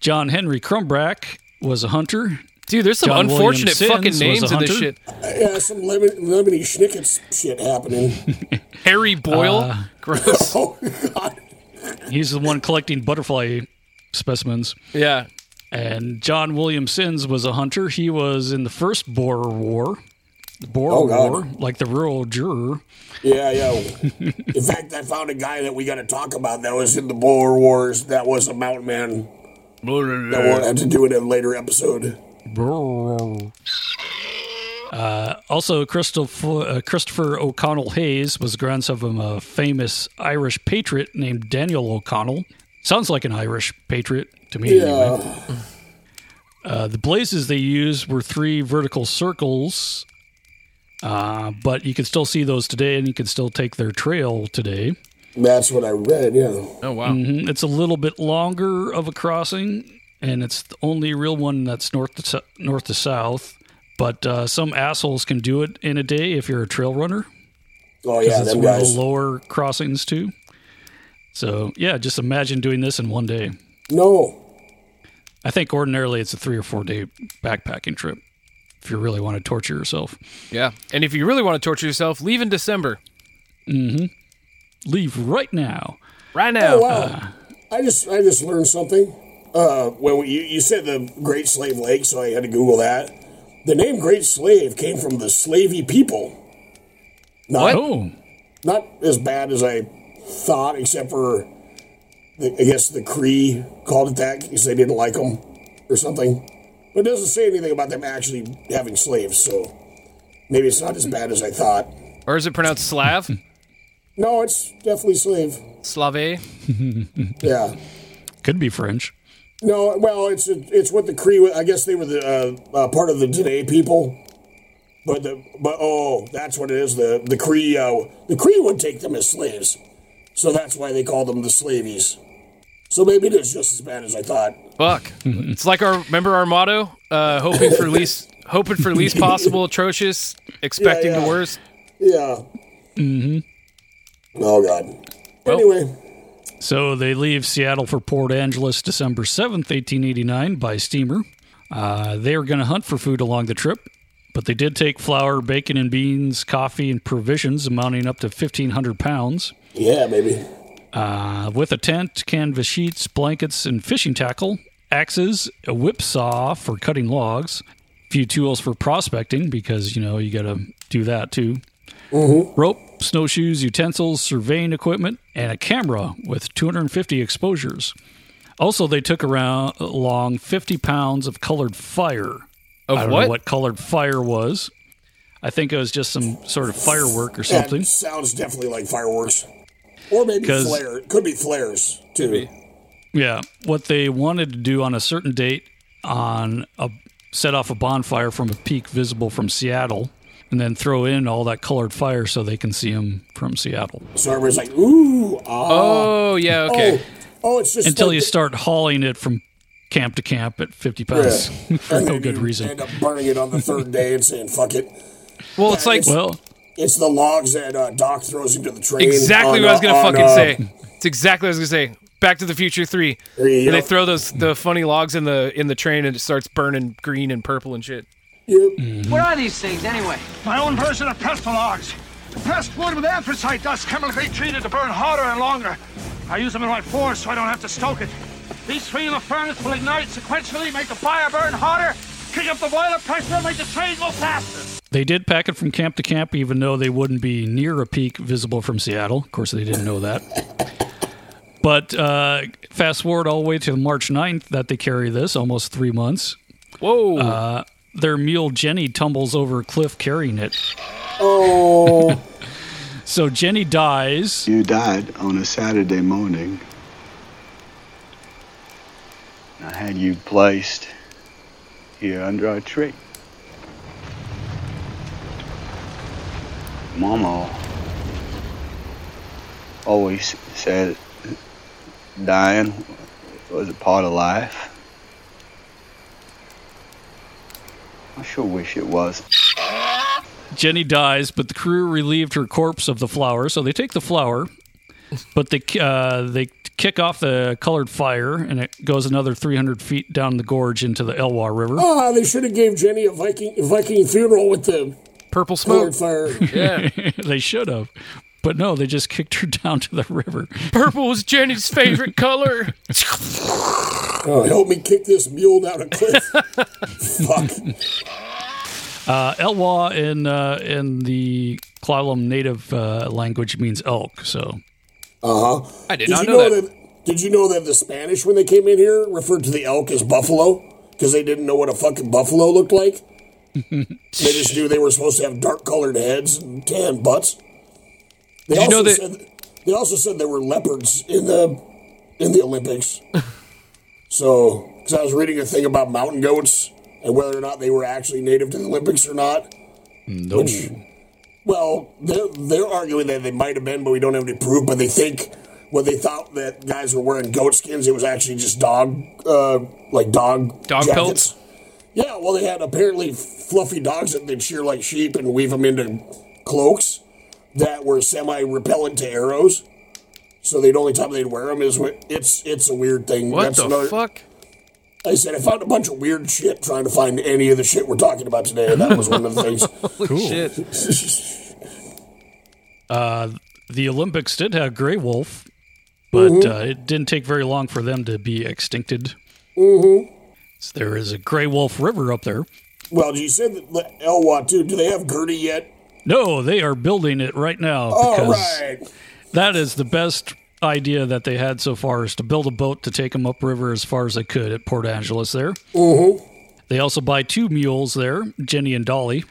[SPEAKER 3] John Henry Crumbrack was a hunter.
[SPEAKER 2] Dude, there's some
[SPEAKER 3] John
[SPEAKER 2] unfortunate
[SPEAKER 3] Sims
[SPEAKER 2] fucking
[SPEAKER 3] was
[SPEAKER 2] names in this shit.
[SPEAKER 1] Yeah, some lemon, lemony schnickets shit happening.
[SPEAKER 2] Harry Boyle.
[SPEAKER 3] Uh,
[SPEAKER 2] Gross.
[SPEAKER 1] oh, God.
[SPEAKER 3] He's the one collecting butterfly specimens.
[SPEAKER 2] Yeah.
[SPEAKER 3] And John William Sims was a hunter. He was in the first Boer War. The Boer
[SPEAKER 1] Oh,
[SPEAKER 3] War, like the rural juror.
[SPEAKER 1] Yeah, yeah. In fact, I found a guy that we got to talk about that was in the Boer Wars. That was a mountain man. That we'll have to do it in a later episode.
[SPEAKER 3] Uh, also, Christopher, uh, Christopher O'Connell Hayes was the grandson of a famous Irish patriot named Daniel O'Connell. Sounds like an Irish patriot to me, anyway. Uh, the blazes they used were three vertical circles, uh, but you can still see those today, and you can still take their trail today.
[SPEAKER 1] That's what I read, yeah.
[SPEAKER 2] Oh wow.
[SPEAKER 3] Mhm. It's a little bit longer of a crossing, and it's the only real one that's north to sou- north to south. But uh, some assholes can do it in a day if you're a trail runner.
[SPEAKER 1] Oh,
[SPEAKER 3] 'cause
[SPEAKER 1] yeah,
[SPEAKER 3] it's
[SPEAKER 1] them
[SPEAKER 3] one of the lower crossings too. So yeah, just imagine doing this in one day.
[SPEAKER 1] No.
[SPEAKER 3] I think ordinarily it's a three or four day backpacking trip if you really want to torture yourself.
[SPEAKER 2] Yeah. And if you really want to torture yourself, leave in December. Mm-hmm.
[SPEAKER 3] Leave right now.
[SPEAKER 2] Right now.
[SPEAKER 1] Oh, wow. I just I just learned something. Uh, when we, you, you said the Great Slave Lake, so I had to Google that. The name Great Slave came from the slavey people. Not,
[SPEAKER 3] Oh,
[SPEAKER 1] not as bad as I thought, except for the, I guess the Cree called it that because they didn't like them or something. But it doesn't say anything about them actually having slaves, so maybe it's not as bad as I thought.
[SPEAKER 2] Or is it pronounced Slav?
[SPEAKER 1] No, it's definitely slave.
[SPEAKER 2] Slave?
[SPEAKER 1] Yeah.
[SPEAKER 3] could be French.
[SPEAKER 1] No, well, it's it's what the Cree. I guess they were the uh, uh, part of the Dene people, but the but oh, that's what it is. The the Cree uh, the Cree would take them as slaves, so that's why they call them the slavies. So maybe it is just as bad as I thought.
[SPEAKER 2] Fuck. it's like our remember our motto? Uh, hoping for least hoping for least possible atrocious, expecting
[SPEAKER 1] Yeah, yeah.
[SPEAKER 2] the worst.
[SPEAKER 1] Yeah. Mm-hmm. Oh God.
[SPEAKER 2] Well-
[SPEAKER 1] anyway,
[SPEAKER 3] So they leave Seattle for Port Angeles December 7th, 1889, by steamer. Uh, they were going to hunt for food along the trip, but they did take flour, bacon, and beans, coffee, and provisions amounting up to 1,500 pounds.
[SPEAKER 1] yeah, maybe.
[SPEAKER 3] Uh, with a tent, canvas sheets, blankets, and fishing tackle, axes, a whip saw for cutting logs, a few tools for prospecting because, you know, you got to do that too. Rope, snowshoes, utensils, surveying equipment, and a camera with 250 exposures. Also, they took around along 50 pounds of colored fire.
[SPEAKER 2] Of
[SPEAKER 3] I don't
[SPEAKER 2] what?
[SPEAKER 3] know what colored fire was. I think it was just some sort of firework or something.
[SPEAKER 1] That sounds definitely like fireworks, or maybe
[SPEAKER 3] 'Cause-
[SPEAKER 1] flare. It could be flares too.
[SPEAKER 3] Yeah, what they wanted to do on a certain date on a set off a bonfire from a peak visible from Seattle, and then throw in all that colored fire so they can see them from Seattle.
[SPEAKER 1] So everybody's like, "Ooh, ah."
[SPEAKER 2] Oh yeah, okay.
[SPEAKER 1] Oh, oh, it's just
[SPEAKER 3] Until
[SPEAKER 1] like
[SPEAKER 3] you
[SPEAKER 1] the-
[SPEAKER 3] start hauling it from camp to camp at 50 pounds for no good
[SPEAKER 1] you
[SPEAKER 3] reason.
[SPEAKER 1] End up burning it on the third day and saying "fuck it."
[SPEAKER 2] Well, it's like
[SPEAKER 1] it's-
[SPEAKER 3] Well,
[SPEAKER 1] It's the logs that uh, Doc throws into the train.
[SPEAKER 2] exactly
[SPEAKER 1] on,
[SPEAKER 2] what I was gonna
[SPEAKER 1] uh, on,
[SPEAKER 2] fucking
[SPEAKER 1] uh,
[SPEAKER 2] say. It's exactly what I was gonna say. Back to the Future Three.
[SPEAKER 1] There you
[SPEAKER 2] they throw those the funny logs in the in the train and it starts burning green and purple and shit.
[SPEAKER 1] Yep.
[SPEAKER 8] What are these things anyway?
[SPEAKER 9] My own version of Presto Logs. Pressed wood with anthracite dust chemically treated to burn hotter and longer. I use them in my forge so I don't have to stoke it. These three in the furnace will ignite sequentially, make the fire burn hotter, kick up the boiler pressure, and make the train go faster.
[SPEAKER 3] they did pack it from camp to camp, even though they wouldn't be near a peak visible from Seattle. Of course, they didn't know that. But uh, fast forward all the way to March 9th that they carry this, almost three months.
[SPEAKER 2] Whoa.
[SPEAKER 3] Their mule Jenny tumbles over a cliff carrying it.
[SPEAKER 1] Oh,
[SPEAKER 3] So Jenny dies.
[SPEAKER 10] You died on a Saturday morning. I had you placed here under a tree. Mama always said dying was a part of life. I sure wish it was.
[SPEAKER 3] Jenny dies, but the crew relieved her corpse of the flour. So they take the flour, but they uh, they kick off the colored fire, and it goes another 300 feet down the gorge into the Elwha River.
[SPEAKER 1] Ah, they should have gave Jenny a Viking a Viking funeral with the
[SPEAKER 2] Purple smoke.
[SPEAKER 1] colored fire.
[SPEAKER 2] Yeah.
[SPEAKER 3] they should have, but no, they just kicked her down to the river.
[SPEAKER 2] Purple was Jenny's favorite color.
[SPEAKER 1] Oh, help me kick this mule down a cliff. Fuck.
[SPEAKER 3] Uh, Elwha in uh, in the Klallam native uh, language means elk. So
[SPEAKER 1] Uh huh.
[SPEAKER 2] I did,
[SPEAKER 1] Did
[SPEAKER 2] not
[SPEAKER 1] you
[SPEAKER 2] know,
[SPEAKER 1] know
[SPEAKER 2] that.
[SPEAKER 1] that? Did you know that the Spanish, when they came in here, referred to the elk as buffalo because they didn't know what a fucking buffalo looked like? they just knew they were supposed to have dark colored heads and tan butts. They
[SPEAKER 2] Did you know
[SPEAKER 1] also
[SPEAKER 2] that-
[SPEAKER 1] Said, they also said there were leopards in the in the Olympics. so, because I was reading a thing about mountain goats and whether or not they were actually native to the Olympics or not.
[SPEAKER 3] no.
[SPEAKER 1] Which, well, they're, they're arguing that they might have been, but we don't have any proof. But they think when they thought that guys were wearing goat skins, it was actually just dog, uh, like dog
[SPEAKER 2] Dog
[SPEAKER 1] jackets.
[SPEAKER 2] pelts?
[SPEAKER 1] Yeah, well, they had apparently fluffy dogs that they'd shear like sheep and weave them into cloaks that were semi-repellent to arrows. So the only time they'd wear them is when it's it's a weird thing.
[SPEAKER 2] What
[SPEAKER 1] That's
[SPEAKER 2] the
[SPEAKER 1] another,
[SPEAKER 2] fuck?
[SPEAKER 1] I said I found a bunch of weird shit trying to find any of the shit we're talking about today, and that was one of the things.
[SPEAKER 2] Shit.
[SPEAKER 3] the Olympics did have gray wolf, but uh, it didn't take very long for them to be extincted. Mm-hmm. So there is a gray wolf river up there.
[SPEAKER 1] Well, you said that the Elwha too. Do they have Gertie yet?
[SPEAKER 3] No, they are building it right now
[SPEAKER 1] All
[SPEAKER 3] because
[SPEAKER 1] right.
[SPEAKER 3] That is the best idea that they had so far is to build a boat to take them upriver as far as they could at Port Angeles there. Mm-hmm. They also buy two mules there, Jenny and Dolly.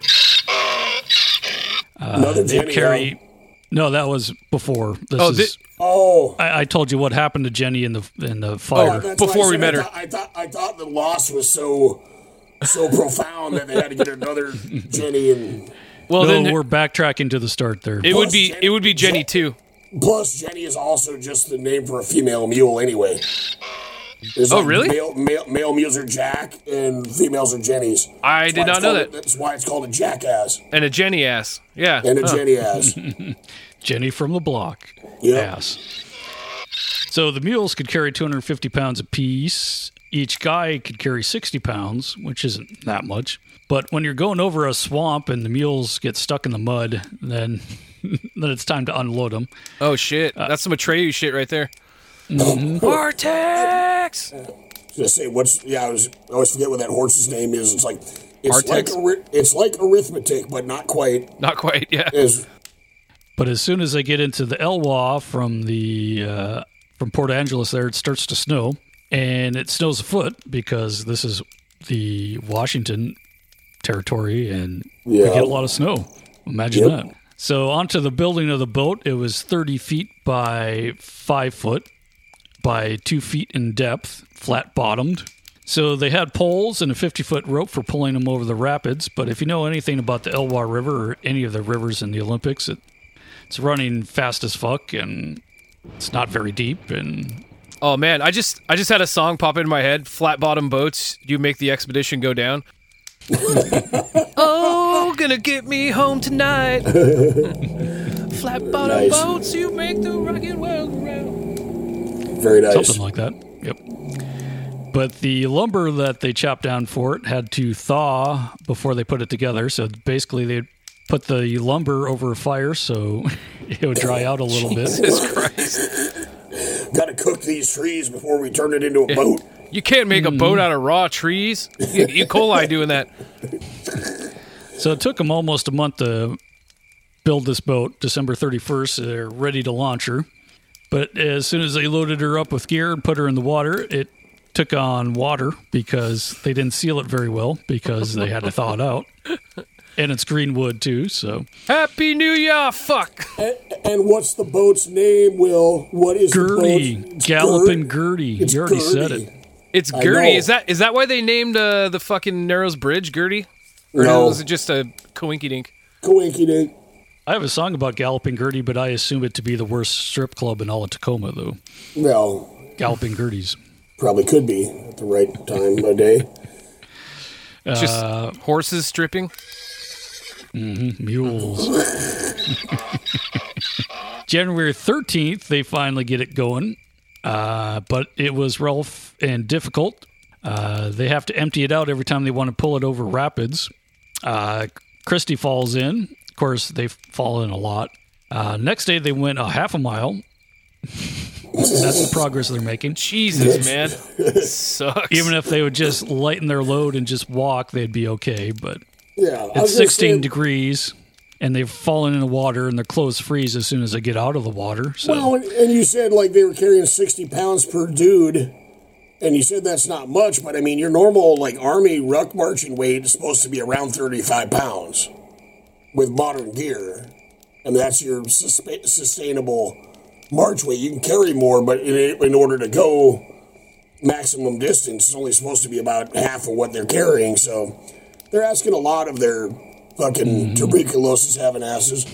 [SPEAKER 1] Another
[SPEAKER 3] They
[SPEAKER 1] Jenny.
[SPEAKER 3] carry.
[SPEAKER 1] huh?
[SPEAKER 3] No, that was before. This
[SPEAKER 2] Oh,
[SPEAKER 3] is.
[SPEAKER 1] Oh.
[SPEAKER 3] I, I told you what happened to Jenny in the in the
[SPEAKER 1] Oh,
[SPEAKER 3] fire.
[SPEAKER 1] that's
[SPEAKER 2] Before we met
[SPEAKER 1] I
[SPEAKER 2] her.
[SPEAKER 1] Thought, I thought I thought the loss was so so profound that they had to get another Jenny and
[SPEAKER 2] Well,
[SPEAKER 3] no,
[SPEAKER 2] then
[SPEAKER 3] we're backtracking to the start there.
[SPEAKER 2] it would be
[SPEAKER 1] Jenny-
[SPEAKER 2] it would be Jenny too.
[SPEAKER 1] Plus Jenny is also just the name for a female mule anyway. There's
[SPEAKER 2] Oh,
[SPEAKER 1] like
[SPEAKER 2] really?
[SPEAKER 1] Male, male, male mules are Jack and females are Jennies.
[SPEAKER 2] I
[SPEAKER 1] That's
[SPEAKER 2] did not know
[SPEAKER 1] called-
[SPEAKER 2] that.
[SPEAKER 1] That's why it's called a jackass
[SPEAKER 2] And a Jenny ass. Yeah.
[SPEAKER 1] and a
[SPEAKER 2] Huh.
[SPEAKER 1] Jenny ass.
[SPEAKER 3] Jenny from the block.
[SPEAKER 1] Yeah.
[SPEAKER 3] Ass. So the mules could carry 250 pounds apiece. Each guy could carry 60 pounds, which isn't that much. But when you're going over a swamp and the mules get stuck in the mud, then then it's time to unload them.
[SPEAKER 2] Oh shit.
[SPEAKER 1] Uh,
[SPEAKER 2] That's some Atreyu shit right there.
[SPEAKER 1] Mm-hmm.
[SPEAKER 2] Vortex.
[SPEAKER 1] Just say what's yeah. I was I always forget what that horse's name is. It's like it's like
[SPEAKER 2] Artex?
[SPEAKER 1] arri- it's like arithmetic, but not quite
[SPEAKER 2] Not quite. Yeah.
[SPEAKER 1] as
[SPEAKER 3] But as soon as they get into the Elwha from the uh, from Port Angeles, there it starts to snow, and it snows a foot because this is the Washington territory, and we get a lot of snow. Imagine
[SPEAKER 1] Yep.
[SPEAKER 3] that. So onto the building of the boat, it was 30 feet by five foot by two feet in depth, flat bottomed. So they had poles and a 50 foot rope for pulling them over the rapids. But if you know anything about the Elwha River or any of the rivers in the Olympics, it, it's running fast as fuck and it's not very deep. And
[SPEAKER 2] Oh man, I just I just had a song pop into my head. Flat bottom boats, you make the expedition go down. oh, gonna get me home tonight. Flat bottom
[SPEAKER 1] Nice.
[SPEAKER 2] boats, you make the rocket world go round.
[SPEAKER 1] very nice.
[SPEAKER 3] something like that. Yep. But the lumber that they chopped down for it had to thaw before they put it together. So basically, they put the lumber over a fire so it would dry out a little bit.
[SPEAKER 2] Jesus Christ.
[SPEAKER 1] Got to cook these trees before we turn it into a boat.
[SPEAKER 2] You can't make a boat mm-hmm. out of raw trees. You, you coli doing that.
[SPEAKER 3] So it took them almost a month to build this boat. December 31st, they're ready to launch her. But as soon as they loaded her up with gear and put her in the water, it took on water because they didn't seal it very well because they had to thaw it out. And it's greenwood too, so
[SPEAKER 2] Happy New Year, fuck.
[SPEAKER 1] And, and what's the boat's name, Will? What is
[SPEAKER 3] Gertie,
[SPEAKER 1] the boat? It's
[SPEAKER 3] Galloping
[SPEAKER 1] Gert-
[SPEAKER 3] Gertie.
[SPEAKER 1] It's
[SPEAKER 3] You already said it.
[SPEAKER 2] It's
[SPEAKER 1] I
[SPEAKER 2] Gertie. Is that is that why they named uh, the fucking Narrows Bridge Gertie? Or
[SPEAKER 1] No.
[SPEAKER 2] was it just a coinky dink?
[SPEAKER 1] Coinky dink.
[SPEAKER 3] I have a song about Galloping Gertie, but I assume it to be the worst strip club in all of Tacoma, though.
[SPEAKER 1] Well,
[SPEAKER 3] Galloping Gertie's.
[SPEAKER 1] probably could be at the right time of day.
[SPEAKER 2] Just
[SPEAKER 3] Uh,
[SPEAKER 2] horses stripping.
[SPEAKER 3] Mules. January 13th, they finally get it going, uh, but it was rough and difficult. Uh, they have to empty it out every time they want to pull it over rapids. Uh, Christie falls in. Of course, they fall in a lot. Uh, next day, they went a half a mile. That's the progress they're making.
[SPEAKER 2] Jesus, man, sucks.
[SPEAKER 3] Even if they would just lighten their load and just walk, they'd be okay. But
[SPEAKER 1] Yeah,
[SPEAKER 3] it's 16
[SPEAKER 1] say-
[SPEAKER 3] degrees, and they've fallen in the water, and their clothes freeze as soon as they get out of the water. So
[SPEAKER 1] Well, and, and you said like they were carrying sixty pounds per dude, and you said that's not much, but I mean your normal like army ruck marching weight is supposed to be around thirty-five pounds with modern gear, and that's your sustainable march weight. You can carry more, but in, in order to go maximum distance, it's only supposed to be about half of what they're carrying. So they're asking a lot of their fucking mm-hmm. tuberculosis having asses.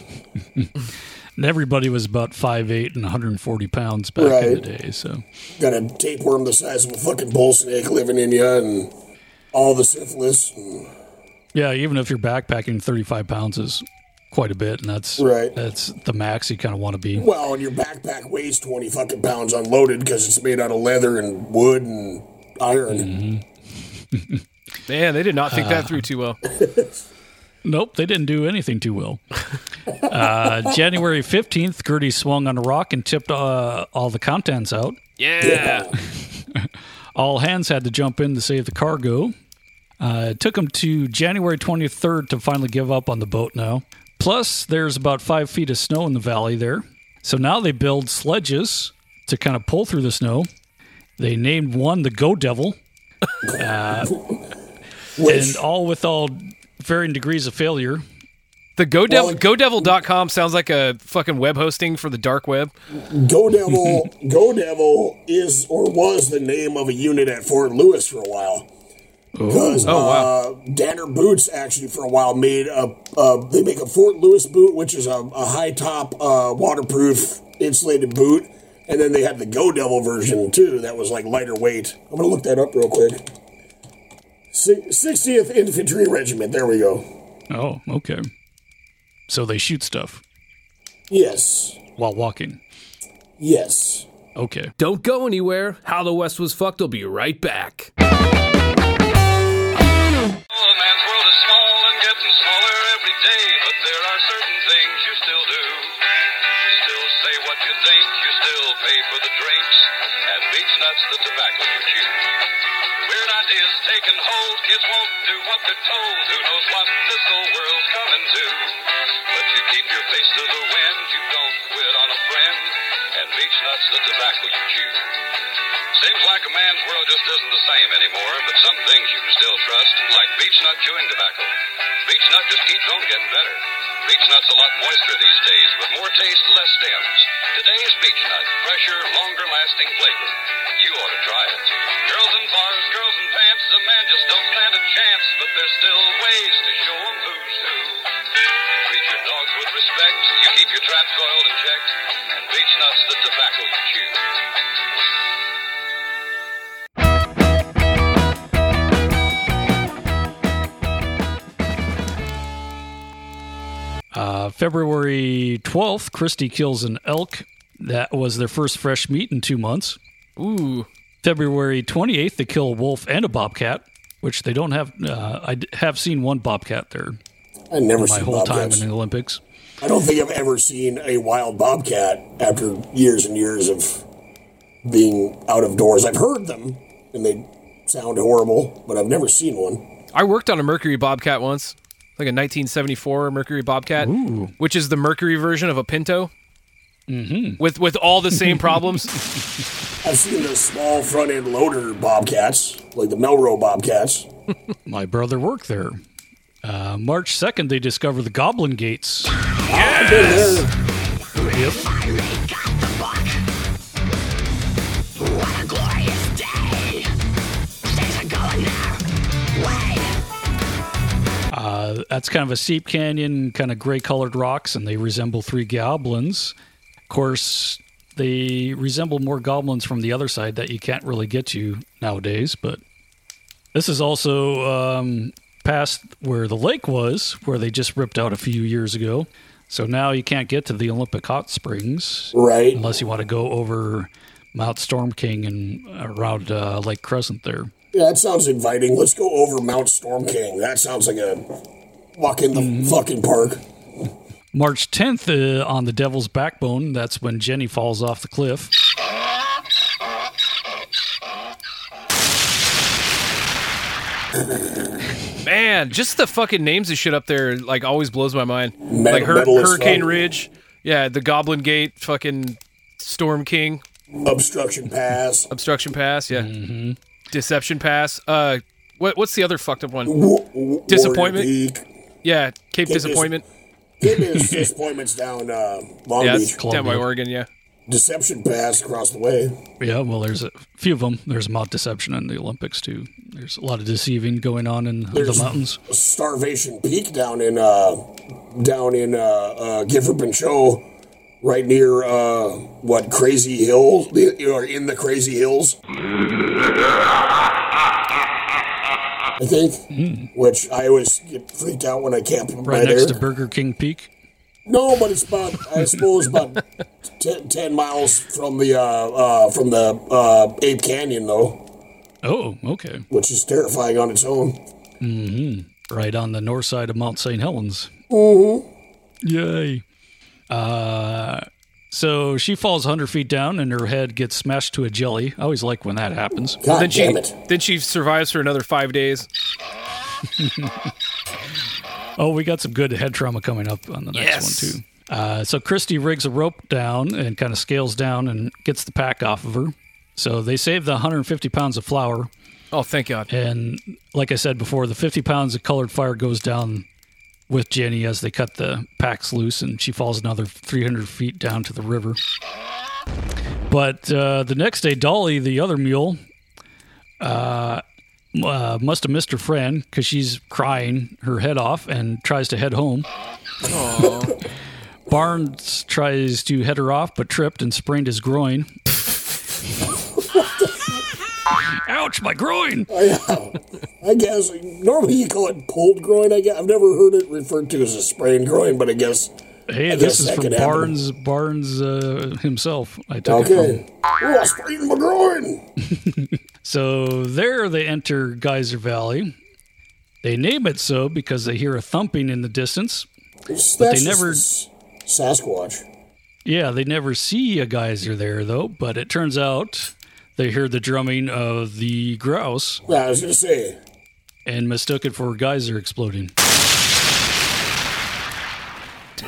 [SPEAKER 3] and everybody was about 5'8 and 140 pounds back in the day. So
[SPEAKER 1] got a tapeworm the size of a fucking bull snake living in you and all the syphilis. And,
[SPEAKER 3] yeah, even if you're backpacking, 35 pounds is quite a bit, and that's
[SPEAKER 1] Right.
[SPEAKER 3] That's the max you kind of want to be.
[SPEAKER 1] well, and your backpack weighs 20 fucking pounds unloaded because it's made out of leather and wood and iron. Mm-hmm.
[SPEAKER 2] man, they did not think
[SPEAKER 3] Uh,
[SPEAKER 2] that through too well.
[SPEAKER 3] Nope, they didn't do anything too well. uh, January 15th, Gertie swung on a rock and tipped uh, all the contents out.
[SPEAKER 2] Yeah.
[SPEAKER 3] All hands had to jump in to save the cargo. Uh, it took them to January 23rd to finally give up on the boat now. Plus, there's about five feet of snow in the valley there. So now they build sledges to kind of pull through the snow. They named one the Go Devil. Uh, and all with all varying degrees of failure.
[SPEAKER 2] The Go Devil
[SPEAKER 1] Well,
[SPEAKER 2] GoDevil.com sounds like a fucking web hosting for the dark web.
[SPEAKER 1] Go Devil, Go Devil is or was the name of a unit at Fort Lewis for a while. Because
[SPEAKER 2] Oh, wow.
[SPEAKER 1] uh, Danner Boots actually for a while made a uh, they make a Fort Lewis boot, which is a, a high top uh, waterproof insulated boot, and then they had the Go Devil version too that was like lighter weight. I'm gonna look that up real quick. Sixtieth Infantry Regiment. There we go.
[SPEAKER 3] Oh, okay. So they shoot stuff
[SPEAKER 1] Yes,
[SPEAKER 3] while walking.
[SPEAKER 1] yes.
[SPEAKER 3] Okay.
[SPEAKER 2] Don't go anywhere. How the West was fucked. I'll be right back.
[SPEAKER 6] What told. Who knows what this whole world's coming to? But you keep your face to the wind, you don't quit on a friend, and beech nuts the tobacco you chew. Seems like a man's world just isn't the same anymore, but some things you can still trust, like beech nut chewing tobacco. Beech nut just keeps on getting better. Beech nut's a lot moister these days, with more taste, less stems. Today's beech nut, fresher, longer lasting flavor. You ought to try it. Girls in bars, girls in pants, a man just don't stand a chance, but there's still ways to show 'em who's who. Treat your dogs with respect, you keep your traps oiled and checked, and beech nuts the tobacco you chew.
[SPEAKER 3] Uh, February 12th, Christie kills an elk. That was their first fresh meat in two months.
[SPEAKER 2] Ooh.
[SPEAKER 3] February 28th, they kill a wolf and a bobcat, which they don't have. Uh, I d- have seen one bobcat there
[SPEAKER 1] I never
[SPEAKER 3] my
[SPEAKER 1] seen
[SPEAKER 3] whole time in the Olympics.
[SPEAKER 1] I don't think I've ever seen a wild bobcat after years and years of being out of doors. I've heard them, and they sound horrible, but I've never seen one.
[SPEAKER 2] I worked on a Mercury Bobcat once, like a 1974 Mercury Bobcat, which is the Mercury version of a Pinto, mm-hmm. with with all the same problems.
[SPEAKER 1] I've seen the small front end loader Bobcats, like the Melroe Bobcats.
[SPEAKER 3] My brother worked there. Uh, March second, they discover the Goblin Gates.
[SPEAKER 1] Yes. Yep. Uh,
[SPEAKER 3] that's kind of a steep canyon, kind of gray colored rocks, and they resemble three goblins. Of course, they resemble more goblins from the other side that you can't really get to nowadays. But this is also um, past where the lake was, where they just ripped out a few years ago. So now you can't get to the Olympic Hot Springs
[SPEAKER 1] Right.
[SPEAKER 3] unless you want to go over Mount Storm King and around uh, Lake Crescent there.
[SPEAKER 1] Yeah, that sounds inviting. Let's go over Mount Storm King. That sounds like a walk in the fucking park.
[SPEAKER 3] March 10th uh, on the Devil's Backbone, that's when Jenny falls off the cliff.
[SPEAKER 2] Man, just the fucking names of shit up there like always blows my mind.
[SPEAKER 1] Metal-
[SPEAKER 2] like Hur- Hurricane
[SPEAKER 1] fuck.
[SPEAKER 2] Ridge, yeah, the Goblin Gate, fucking Storm King,
[SPEAKER 1] Obstruction Pass.
[SPEAKER 2] Obstruction Pass, yeah,
[SPEAKER 3] Mm-hmm.
[SPEAKER 2] Deception Pass. Uh, what what's the other fucked up one?
[SPEAKER 1] Wa- Wa-
[SPEAKER 2] Disappointment?
[SPEAKER 1] Warrior Peak.
[SPEAKER 2] Yeah, Cape
[SPEAKER 1] Cape Dis-
[SPEAKER 2] Disappointment.
[SPEAKER 1] Cape is disappointments down uh, Long
[SPEAKER 2] Yeah,
[SPEAKER 1] Beach.
[SPEAKER 2] it's down by Oregon. Yeah.
[SPEAKER 1] Deception Pass across the way.
[SPEAKER 3] Yeah, well, there's a few of them. There's Mount Deception in the Olympics, too. There's a lot of deceiving going on in
[SPEAKER 1] There's
[SPEAKER 3] the mountains.
[SPEAKER 1] Starvation Peak down in uh, down in uh, uh, Gifford Pinchot, right near uh, what Crazy Hill, the- or in the Crazy Hills. I think, which I always get freaked out when I camp
[SPEAKER 3] Right next
[SPEAKER 1] there.
[SPEAKER 3] to Burger King Peak.
[SPEAKER 1] No, but it's about I suppose about 10, 10 miles from the uh, uh, from the uh, Ape Canyon though,
[SPEAKER 3] Oh, okay.
[SPEAKER 1] which is terrifying on its own.
[SPEAKER 3] Right on the north side of Mount St. Helens. Mm-hmm. Yay. Uh, so she falls 100 feet down and her head gets smashed to a jelly. I always like when that happens.
[SPEAKER 1] God
[SPEAKER 2] then she
[SPEAKER 1] it!
[SPEAKER 2] then she survives for another five days.
[SPEAKER 3] Oh, we got some good head trauma coming up on the next
[SPEAKER 2] Yes.
[SPEAKER 3] one, too. Uh, so Christie rigs a rope down and kind of scales down and gets the pack off of her. So they save the 150 pounds of flour.
[SPEAKER 2] Oh, thank God.
[SPEAKER 3] And like I said before, the 50 pounds of colored fire goes down with Jenny as they cut the packs loose, and she falls another 300 feet down to the river. But uh, the next day, Dolly, the other mule, uh, uh, must have missed her friend because she's crying her head off and tries to head home. Barnes tries to head her off, but tripped and sprained his groin. Ouch, my groin!
[SPEAKER 1] I guess normally you call it pulled groin. I guess I've never heard it referred to as a sprained groin, but I guess
[SPEAKER 3] Hey,
[SPEAKER 1] I
[SPEAKER 3] this is from
[SPEAKER 1] could happen.
[SPEAKER 3] Barnes Barnes uh, himself. I took it
[SPEAKER 1] okay. Oh, I sprained my groin.
[SPEAKER 3] from. So there they enter Geyser Valley. They name it so because they hear a thumping in the distance.
[SPEAKER 1] That's
[SPEAKER 3] they never-
[SPEAKER 1] Sasquatch.
[SPEAKER 3] Yeah, they never see a geyser there though, but it turns out they hear the drumming of the grouse
[SPEAKER 1] Yeah, I was gonna say.
[SPEAKER 3] and mistook it for a geyser exploding.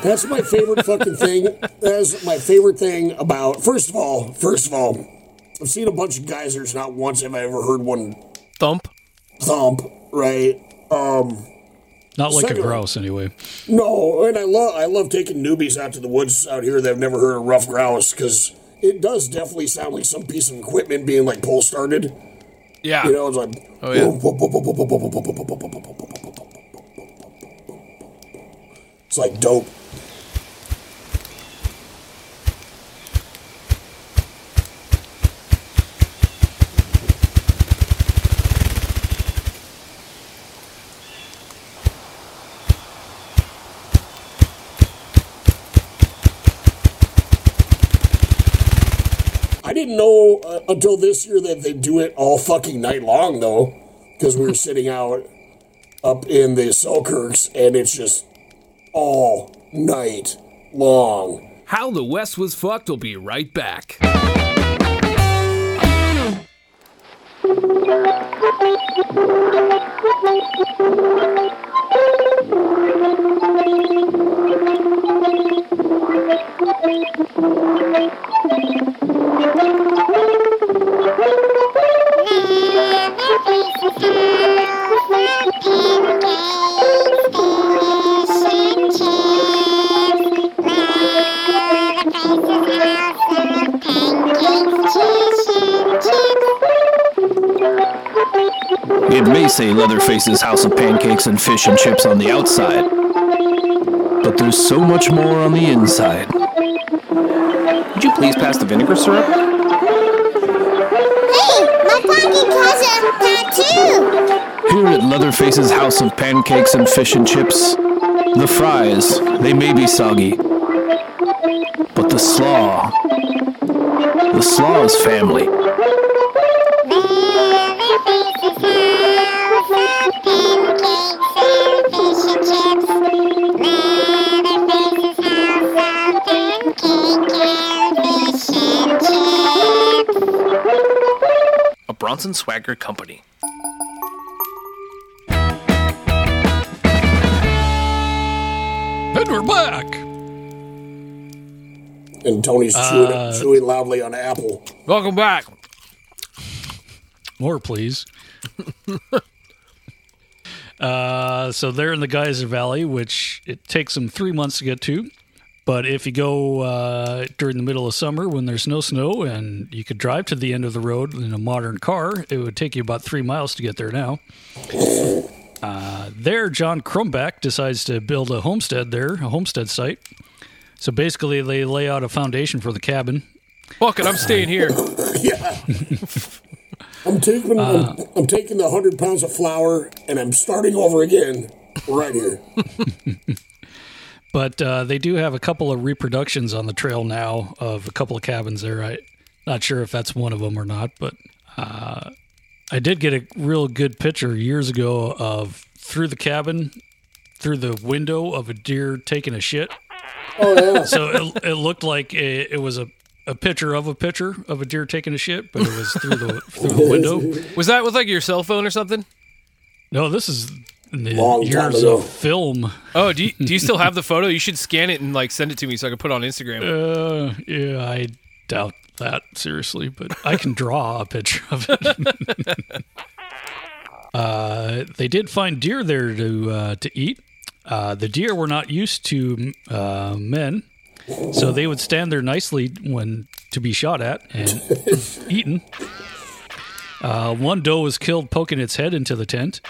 [SPEAKER 1] That's my favorite fucking thing. That's my favorite thing about. First of all, first of all, I've seen a bunch of geysers. Not once have I ever heard one
[SPEAKER 2] Thump.
[SPEAKER 1] thump. Right. Um.
[SPEAKER 3] Not like a grouse anyway.
[SPEAKER 1] No, and I love I love taking newbies out to the woods out here that have never heard of rough grouse because it does definitely sound like some piece of equipment being like pull started.
[SPEAKER 2] Yeah.
[SPEAKER 1] You know, it's like
[SPEAKER 2] Oh, yeah.
[SPEAKER 1] It's like dope. I didn't know uh, until this year that they do it all fucking night long, though, because we were sitting out up in the Selkirks, and it's just all night long.
[SPEAKER 8] How the West was fucked will be right back.
[SPEAKER 11] It may
[SPEAKER 8] say Leatherface's House of Pancakes and Fish and Chips on the outside, but there's so much more on the inside. Would you please pass the vinegar syrup?
[SPEAKER 11] Hey, my pocket has a tattoo.
[SPEAKER 8] Here at Leatherface's House of Pancakes and Fish and Chips, the fries, they may be soggy, but the slaw, the slaw is family.
[SPEAKER 2] Bronson Swagger company.
[SPEAKER 3] And we're back.
[SPEAKER 1] And Tony's chewing, chewing loudly on apple.
[SPEAKER 2] Welcome back.
[SPEAKER 3] More, please. uh, so they're in the Geyser Valley, which it takes them three months to get to. But if you go uh, during the middle of summer when there's no snow and you could drive to the end of the road in a modern car, it would take you about three miles to get there now. Uh, there, John Crumback decides to build a homestead there, a homestead site. So basically, they lay out a foundation for the cabin.
[SPEAKER 2] Fuck it, I'm staying here.
[SPEAKER 1] yeah. I'm taking I'm, I'm taking the hundred pounds of flour and I'm starting over again right here.
[SPEAKER 3] But uh, they do have a couple of reproductions on the trail now of a couple of cabins there. I'm not sure if that's one of them or not, but uh, I did get a real good picture years ago of through the cabin, through the window of a deer taking a shit.
[SPEAKER 1] Oh yeah.
[SPEAKER 3] So it, it looked like it, it was a, a picture of a picture of a deer taking a shit, but it was through the through the window.
[SPEAKER 2] Was that with like your cell phone or something?
[SPEAKER 3] No, this is in the
[SPEAKER 1] Long time
[SPEAKER 3] years
[SPEAKER 1] ago.
[SPEAKER 3] of film.
[SPEAKER 2] Oh, do you, do you still have the photo? You should scan it and like send it to me so I can put it on Instagram.
[SPEAKER 3] Uh, yeah, I doubt that seriously, but I can draw a picture of it. uh, they did find deer there to uh, to eat. Uh, the deer were not used to uh, men, so they would stand there nicely when to be shot at and eaten. Uh, one doe was killed poking its head into the tent.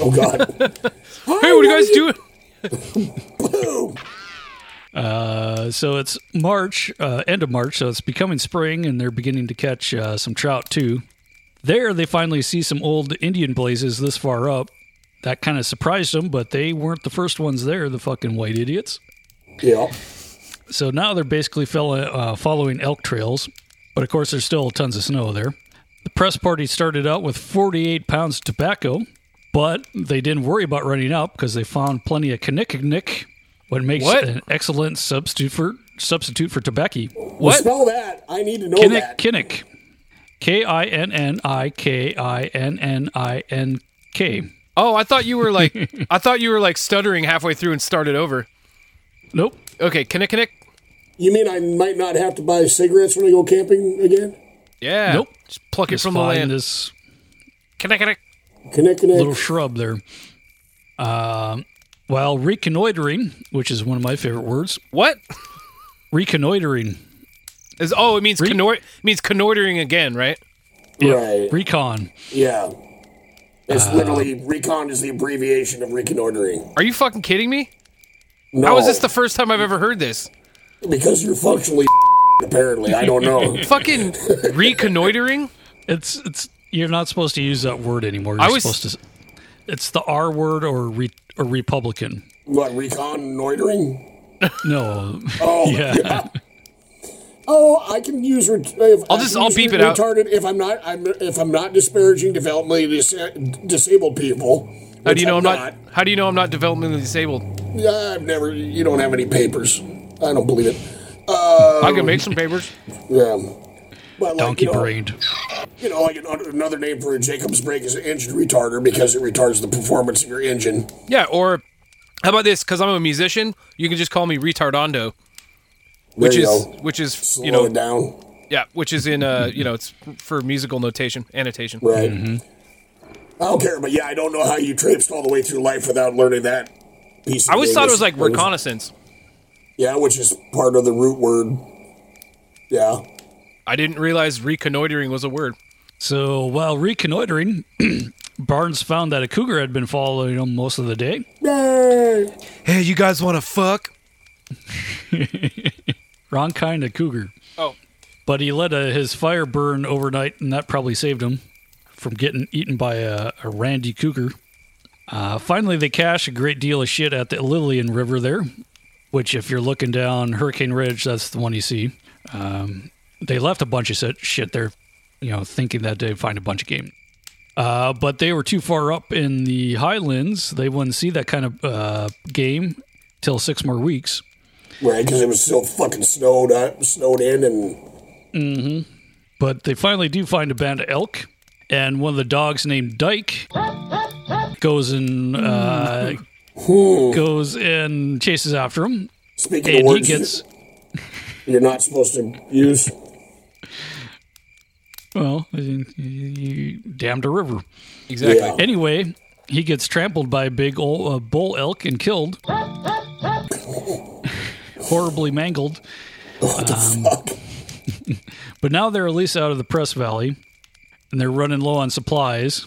[SPEAKER 1] Oh God.
[SPEAKER 2] Hey, what are you guys doing?
[SPEAKER 1] Boom.
[SPEAKER 3] Uh, so it's March, uh, end of March, so it's becoming spring, and they're beginning to catch uh, some trout too. There, they finally see some old Indian blazes this far up. That kind of surprised them, but they weren't the first ones there, the fucking white idiots.
[SPEAKER 1] Yeah.
[SPEAKER 3] So now they're basically fellow, uh, following elk trails, but of course, there's still tons of snow there. The press party started out with 48 pounds of tobacco, but they didn't worry about running out because they found plenty of kinnikinnick, what makes
[SPEAKER 2] What?
[SPEAKER 3] an excellent substitute for substitute for tobacco.
[SPEAKER 1] Well, spell that. I need to know
[SPEAKER 3] Kinnick,
[SPEAKER 1] that.
[SPEAKER 3] kinnick. K I N N I K I N N I N K.
[SPEAKER 2] Oh, I thought you were like I thought you were like stuttering halfway through and started over.
[SPEAKER 3] Nope.
[SPEAKER 2] Okay, connect, connect.
[SPEAKER 1] You mean I might not have to buy cigarettes when I go camping again?
[SPEAKER 2] Yeah.
[SPEAKER 3] Nope.
[SPEAKER 2] Just pluck
[SPEAKER 3] Just
[SPEAKER 2] it from the
[SPEAKER 3] find
[SPEAKER 2] land.
[SPEAKER 3] this
[SPEAKER 2] Connect, connect.
[SPEAKER 1] Connect, connect.
[SPEAKER 3] little shrub there. Um, while reconnoitering, which is one of my favorite words,
[SPEAKER 2] What?
[SPEAKER 3] reconnoitering,
[SPEAKER 2] Is oh, it means
[SPEAKER 3] Re-
[SPEAKER 2] connor- means connoitering again, right?
[SPEAKER 1] Right.
[SPEAKER 3] recon.
[SPEAKER 1] Yeah. It's
[SPEAKER 3] Uh,
[SPEAKER 1] literally recon is the abbreviation of reconnoitering.
[SPEAKER 2] Are you fucking kidding me?
[SPEAKER 1] No,
[SPEAKER 2] How is this the first time I've ever heard this?
[SPEAKER 1] because you're functionally apparently. I don't know.
[SPEAKER 2] Fucking reconnoitering?
[SPEAKER 3] It's it's you're not supposed to use that word anymore. You're
[SPEAKER 2] I was-
[SPEAKER 3] supposed to. It's the R word or re, or Republican.
[SPEAKER 1] what reconnoitering?
[SPEAKER 3] No.
[SPEAKER 1] Oh
[SPEAKER 3] yeah.
[SPEAKER 1] Oh, I can use. Re- if,
[SPEAKER 2] I'll just I'll beep
[SPEAKER 1] re-
[SPEAKER 2] it retarded out.
[SPEAKER 1] Retarded if I'm not. I'm, if I'm not disparaging developmentally dis- disabled people.
[SPEAKER 2] How do you know I'm not, how do you know I'm not developmentally disabled?
[SPEAKER 1] Yeah, I've never. You don't have any papers. I don't believe it. Uh,
[SPEAKER 2] I can make some papers.
[SPEAKER 1] yeah. But like,
[SPEAKER 3] Donkey
[SPEAKER 1] you know,
[SPEAKER 3] brained.
[SPEAKER 1] You know, like an, another name for a Jacob's brake is an engine retarder because it retards the performance of your engine.
[SPEAKER 2] Yeah, or how about this? Because I'm a musician, you can just call me retardando, which is
[SPEAKER 1] go.
[SPEAKER 2] which is
[SPEAKER 1] Slow
[SPEAKER 2] you know
[SPEAKER 1] down.
[SPEAKER 2] yeah, which is in uh you know it's for musical notation annotation.
[SPEAKER 1] Right.
[SPEAKER 3] Mm-hmm.
[SPEAKER 1] I don't care, but yeah, I don't know how you traipsed all the way through life without learning that piece. Of
[SPEAKER 2] I always thought it was like reconnaissance.
[SPEAKER 1] Yeah, which is part of the root word. Yeah.
[SPEAKER 2] I didn't realize reconnoitering was a word.
[SPEAKER 3] So while reconnoitering, Barnes found that a cougar had been following him most of the day.
[SPEAKER 2] Hey, you guys want to fuck?
[SPEAKER 3] Wrong kind of cougar.
[SPEAKER 2] Oh.
[SPEAKER 3] But he let uh his fire burn overnight, and that probably saved him from getting eaten by a, a randy cougar. Uh, finally, they cache a great deal of shit at the Lillian River there, which, if you're looking down Hurricane Ridge, that's the one you see. Um, they left a bunch of shit- shit there, you know, thinking that they'd find a bunch of game. Uh, but they were too far up in the highlands. They wouldn't see that kind of uh, game till six more weeks.
[SPEAKER 1] Right, because it was so fucking snowed up, snowed in, and
[SPEAKER 3] hmm But they finally do find a band of elk, and one of the dogs named Dyke goes and uh, goes and chases after him.
[SPEAKER 1] Speaking
[SPEAKER 3] and
[SPEAKER 1] of words,
[SPEAKER 3] gets
[SPEAKER 1] you're not supposed to use.
[SPEAKER 3] Well, you, you damned a river.
[SPEAKER 2] Exactly.
[SPEAKER 1] Yeah.
[SPEAKER 3] Anyway, he gets trampled by a big old uh, bull elk and killed, horribly mangled. Um, but now they're at least out of the press valley, and they're running low on supplies.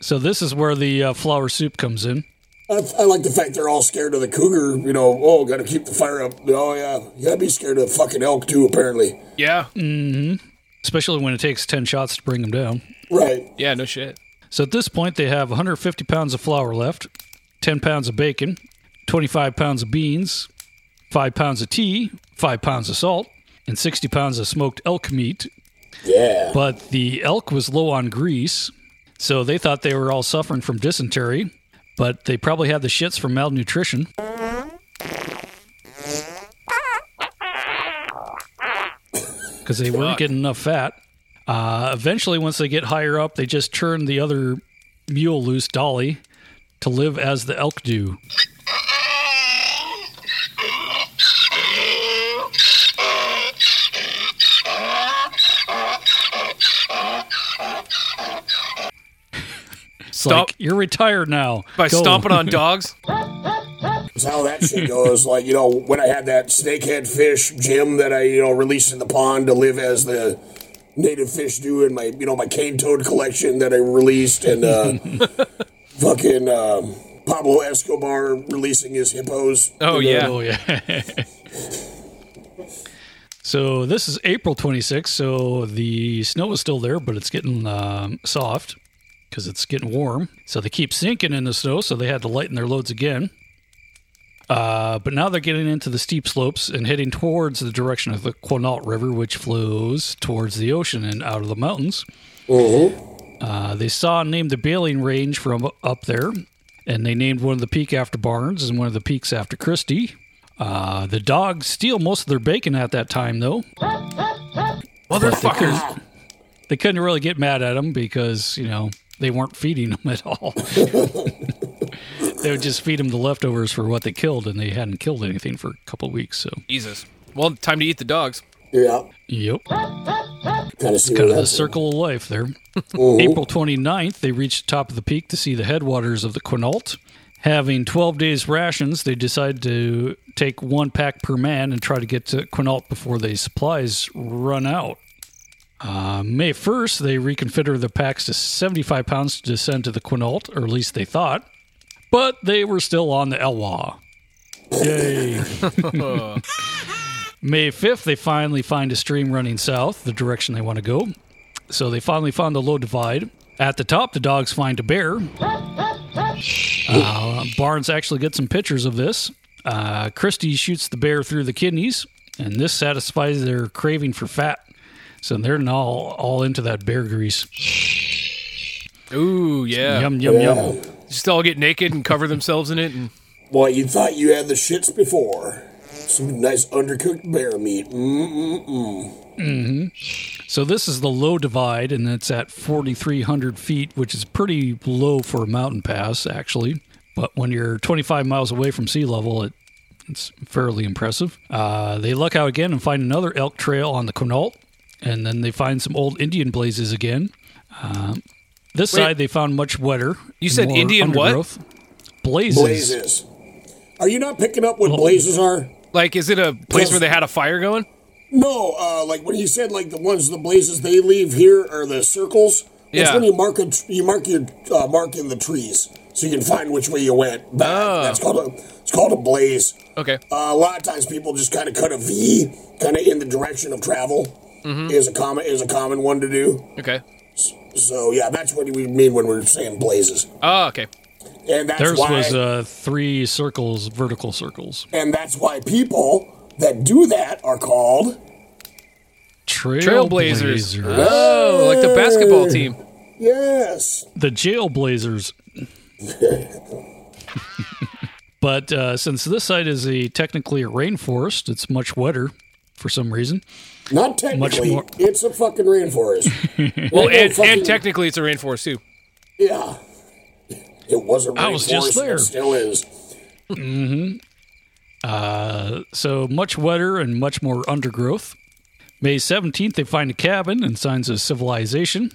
[SPEAKER 3] So this is where the uh, flour soup comes in.
[SPEAKER 1] I, I like the fact they're all scared of the cougar. You know, oh, got to keep the fire up. Oh yeah, you gotta be scared of a fucking elk too. Apparently,
[SPEAKER 2] Yeah.
[SPEAKER 3] hmm Especially when it takes 10 shots to bring them down.
[SPEAKER 1] right?
[SPEAKER 2] Yeah, no shit.
[SPEAKER 3] So at this point, they have 150 pounds of flour left, 10 pounds of bacon, 25 pounds of beans, 5 pounds of tea, 5 pounds of salt, and 60 pounds of smoked elk meat.
[SPEAKER 1] Yeah.
[SPEAKER 3] But the elk was low on grease, so they thought they were all suffering from dysentery, but they probably had the shits from malnutrition. Because they weren't getting enough fat. Uh, eventually, once they get higher up, they just turn the other mule loose, Dolly, to live as the elk do.
[SPEAKER 2] Stop
[SPEAKER 3] like, you're retired now.
[SPEAKER 2] by
[SPEAKER 3] Go."
[SPEAKER 2] stomping on dogs.
[SPEAKER 1] That's how that shit goes. Like you know, when I had that snakehead fish Jim that I you know released in the pond to live as the native fish do in my you know my cane toad collection that I released, and uh, fucking um, Pablo Escobar releasing his hippos.
[SPEAKER 2] Oh, yeah.
[SPEAKER 1] know,
[SPEAKER 3] Oh yeah. so this is April 26th. So the snow is still there, but it's getting um, soft because it's getting warm. So they keep sinking in the snow. So they had to lighten their loads again. Uh, but now they're getting into the steep slopes and heading towards the direction of the Quinault River, which flows towards the ocean and out of the mountains. Uh, they saw and named the Bailey Range from up there, and they named one of the peak after Barnes and one of the peaks after Christie. Uh, the dogs steal most of their bacon at that time, though. But they
[SPEAKER 2] Motherfuckers.
[SPEAKER 3] couldn't, they couldn't really get mad at them because, you know, they weren't feeding them at all. they would just feed them the leftovers for what they killed, and they hadn't killed anything for a couple weeks. So,
[SPEAKER 2] Jesus. Well, time to eat the dogs.
[SPEAKER 1] Yeah.
[SPEAKER 3] yep.
[SPEAKER 1] Kind of
[SPEAKER 3] kind of the circle of life there.
[SPEAKER 1] Mhm.
[SPEAKER 3] April 29th, they reached the top of the peak to see the headwaters of the Quinault. Having 12 days rations, they decided to take one pack per man and try to get to Quinault before the supplies run out. Uh, May 1st, they reconfigured the packs to 75 pounds to descend to the Quinault, or at least they thought. But they were still on the Elwha. Yay. May 5th, they finally find a stream running south, the direction they want to go. So they finally found the low divide. At the top, the dogs find a bear. Uh, Barnes actually gets some pictures of this. Uh, Christie shoots the bear through the kidneys, and this satisfies their craving for fat. So they're now all, all into that bear grease.
[SPEAKER 2] Ooh, yeah.
[SPEAKER 3] Yum, yum,
[SPEAKER 1] Yeah.
[SPEAKER 3] yum.
[SPEAKER 2] Just all get naked and cover themselves in it. And
[SPEAKER 1] Boy, you thought you had the shits before. Some nice undercooked bear meat. Mm-mm-mm.
[SPEAKER 3] Mm-hmm. So this is the low divide, and it's at 4,300 feet, which is pretty low for a mountain pass, actually. But when you're 25 miles away from sea level, it, it's fairly impressive. Uh, they luck out again and find another elk trail on the Quinault, and then they find some old Indian blazes again. Uh, this
[SPEAKER 2] Wait.
[SPEAKER 3] side they found much wetter.
[SPEAKER 2] You said Indian what?
[SPEAKER 3] Blazes.
[SPEAKER 1] Blazes. Are you not picking up what blazes are?
[SPEAKER 2] like, is it a place
[SPEAKER 1] Yes.
[SPEAKER 2] where they had a fire going?
[SPEAKER 1] No, uh, like when you said like the ones the blazes they leave here are the circles. It's
[SPEAKER 2] Yeah.
[SPEAKER 1] when you mark a, tr- you mark your uh, mark in the trees, so you can find which way you went. Back.
[SPEAKER 2] Oh.
[SPEAKER 1] That's called a it's called a blaze.
[SPEAKER 2] Okay.
[SPEAKER 1] Uh, a lot of times people just kind of cut a V, kind of in the direction of travel.
[SPEAKER 2] Mhm.
[SPEAKER 1] Is a common is a common one to do.
[SPEAKER 2] Okay.
[SPEAKER 1] So yeah, that's what we mean when we're saying blazes,
[SPEAKER 2] Oh, okay.
[SPEAKER 1] and that's
[SPEAKER 3] Theirs
[SPEAKER 1] why
[SPEAKER 3] was uh, three circles, vertical circles.
[SPEAKER 1] and that's why people that do that are called
[SPEAKER 2] Trailblazers. Oh, like the basketball team.
[SPEAKER 1] Yes.
[SPEAKER 3] The Jailblazers. but uh, since this site is a technically a rainforest, it's much wetter for some reason.
[SPEAKER 1] Not technically,
[SPEAKER 3] more-
[SPEAKER 1] it's a fucking rainforest.
[SPEAKER 2] Well, and,
[SPEAKER 1] fucking-
[SPEAKER 2] and technically it's a rainforest too.
[SPEAKER 1] yeah, it was a rainforest.
[SPEAKER 3] I was just there.
[SPEAKER 1] It still is.
[SPEAKER 3] hmm Uh, so much wetter and much more undergrowth. May 17th, they find a cabin and signs of civilization.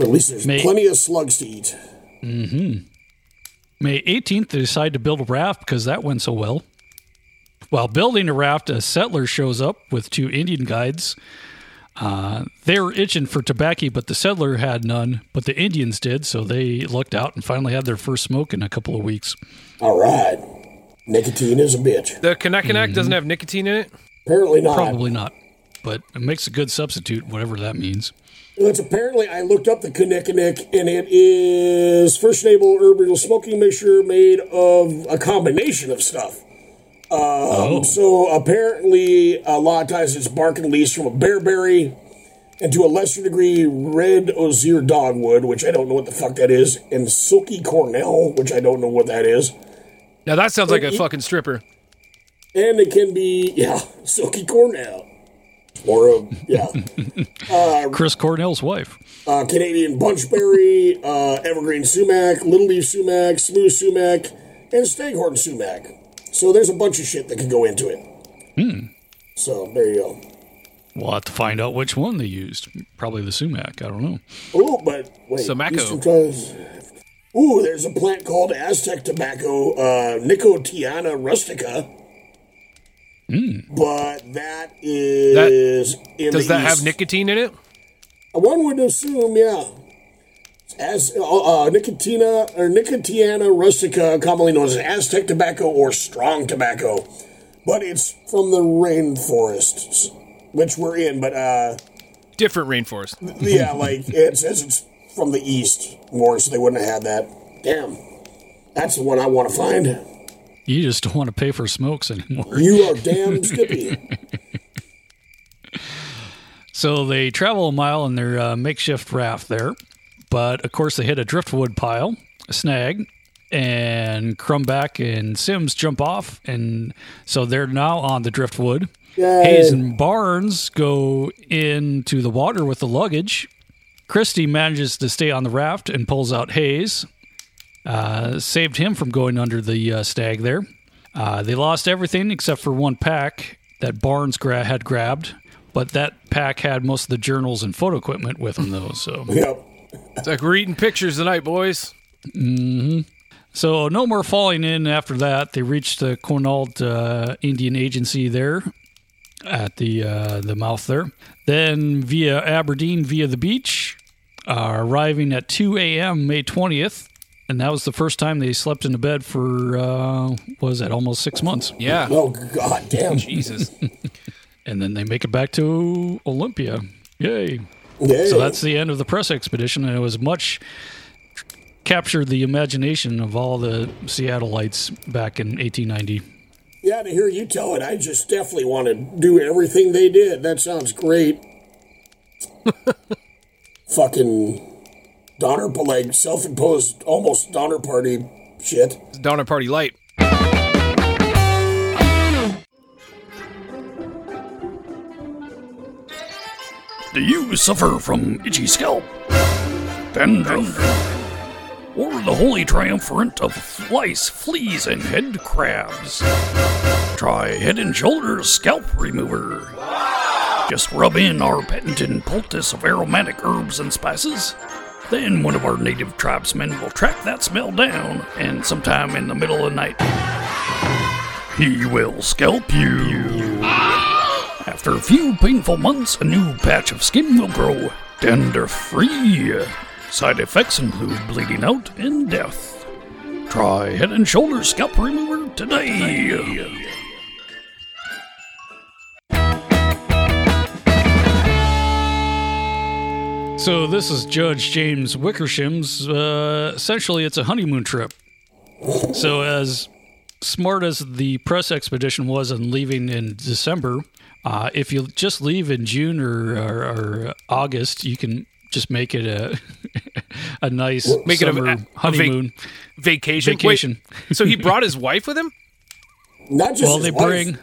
[SPEAKER 1] At least there's
[SPEAKER 3] May-
[SPEAKER 1] plenty of slugs to eat.
[SPEAKER 3] hmm May 18th, they decide to build a raft because that went so well. While building a raft, a settler shows up with two Indian guides. Uh, they were itching for tobacco, but the settler had none, but the Indians did, so they looked out and finally had their first smoke in a couple of weeks.
[SPEAKER 1] All right, nicotine is a bitch.
[SPEAKER 2] The Kinnikinnick doesn't have nicotine in it.
[SPEAKER 1] Apparently not.
[SPEAKER 3] Probably not, but it makes a good substitute, whatever that means.
[SPEAKER 1] It's apparently I looked up the Kinnikinnick, and it is first enable herbal smoking mixture made of a combination of stuff. Um, So apparently, a lot of times it's bark and leaves from a bearberry, and to a lesser degree, red osier dogwood, which I don't know what the fuck that is, and silky cornel, which I don't know what that is.
[SPEAKER 2] Now that sounds like a
[SPEAKER 1] you-
[SPEAKER 2] fucking stripper.
[SPEAKER 1] And it can be yeah, silky cornel, or a yeah. uh,
[SPEAKER 3] Chris Cornell's wife.
[SPEAKER 1] uh, Canadian bunchberry, uh, evergreen sumac, little leaf sumac, smooth sumac, and staghorn sumac. So there's a bunch of shit that could go into it.
[SPEAKER 3] Hmm.
[SPEAKER 1] So there you go.
[SPEAKER 3] We'll have to find out which one they used. Probably the sumac. I don't know.
[SPEAKER 1] Oh, but wait.
[SPEAKER 3] Sumaco.
[SPEAKER 1] Eastern tribes- Ooh, there's a plant called Aztec tobacco, uh, Nicotiana rustica. Mm. But that is in
[SPEAKER 2] Does
[SPEAKER 1] the
[SPEAKER 2] that have nicotine in it?
[SPEAKER 1] One would assume, yeah. As uh, uh, Nicotina or Nicotiana rustica, commonly known as Aztec tobacco or strong tobacco, but it's from the rainforests, which we're in. But uh,
[SPEAKER 2] Different rainforest.
[SPEAKER 1] yeah, like it says it's from the east more, so they wouldn't have had that. Damn, that's the one I want to find.
[SPEAKER 3] You just don't want to pay for smokes anymore.
[SPEAKER 1] You are damn skippy.
[SPEAKER 3] So they travel a mile in their uh, makeshift raft there, but of course they hit a driftwood pile, a snag, and Crumback and Sims jump off, and so they're now on the driftwood.
[SPEAKER 1] Yay.
[SPEAKER 3] Hayes and Barnes go into the water with the luggage. Christie manages to stay on the raft and pulls out Hayes, uh, saved him from going under the uh, stag there. Uh, they lost everything except for one pack that Barnes gra- had grabbed, but that pack had most of the journals and photo equipment with him, though. So,
[SPEAKER 1] yep.
[SPEAKER 2] It's like we're eating pictures tonight, boys.
[SPEAKER 3] hmm so no more falling in after that. They reached the Quinault uh, Indian Agency there at the uh, the mouth there. Then via Aberdeen via the beach, uh, arriving at 2 a.m. May 20th. And that was the first time they slept in a bed for, uh, what was that, almost six months.
[SPEAKER 2] Yeah.
[SPEAKER 1] Oh, god damn.
[SPEAKER 2] Jesus.
[SPEAKER 3] and then they make it back to Olympia. Yay.
[SPEAKER 1] Yay.
[SPEAKER 3] So that's the end of the press expedition, and it was much captured the imagination of all the Seattleites back in 1890.
[SPEAKER 1] Yeah, to hear you tell it, I just definitely want to do everything they did. That sounds great. Fucking Donner, like self-imposed, almost Donner Party shit.
[SPEAKER 2] Donner Party Light.
[SPEAKER 3] Do you suffer from itchy scalp, dandruff, or the holy triumvirate of lice, fleas, and head crabs? Try Head and Shoulders Scalp Remover. Just rub in our patented poultice of aromatic herbs and spices. Then one of our native tribesmen will track that smell down, and sometime in the middle of the night, he will scalp you. After a few painful months, a new patch of skin will grow, dander free. Side effects include bleeding out and death. Try Head and Shoulders Scalp Remover today. So this is Judge James Wickersham's. Uh, essentially, it's a honeymoon trip. So as smart as the press expedition was in leaving in December, uh, if you just leave in June or, or, or August, you can just make it a a nice
[SPEAKER 2] Make it a-
[SPEAKER 3] summer
[SPEAKER 2] a vac-
[SPEAKER 3] honeymoon
[SPEAKER 2] Vacation.
[SPEAKER 3] Vacation.
[SPEAKER 2] Wait, so he brought his wife with him?
[SPEAKER 1] Not just
[SPEAKER 3] well,
[SPEAKER 1] his
[SPEAKER 3] they
[SPEAKER 1] wife.
[SPEAKER 3] bring.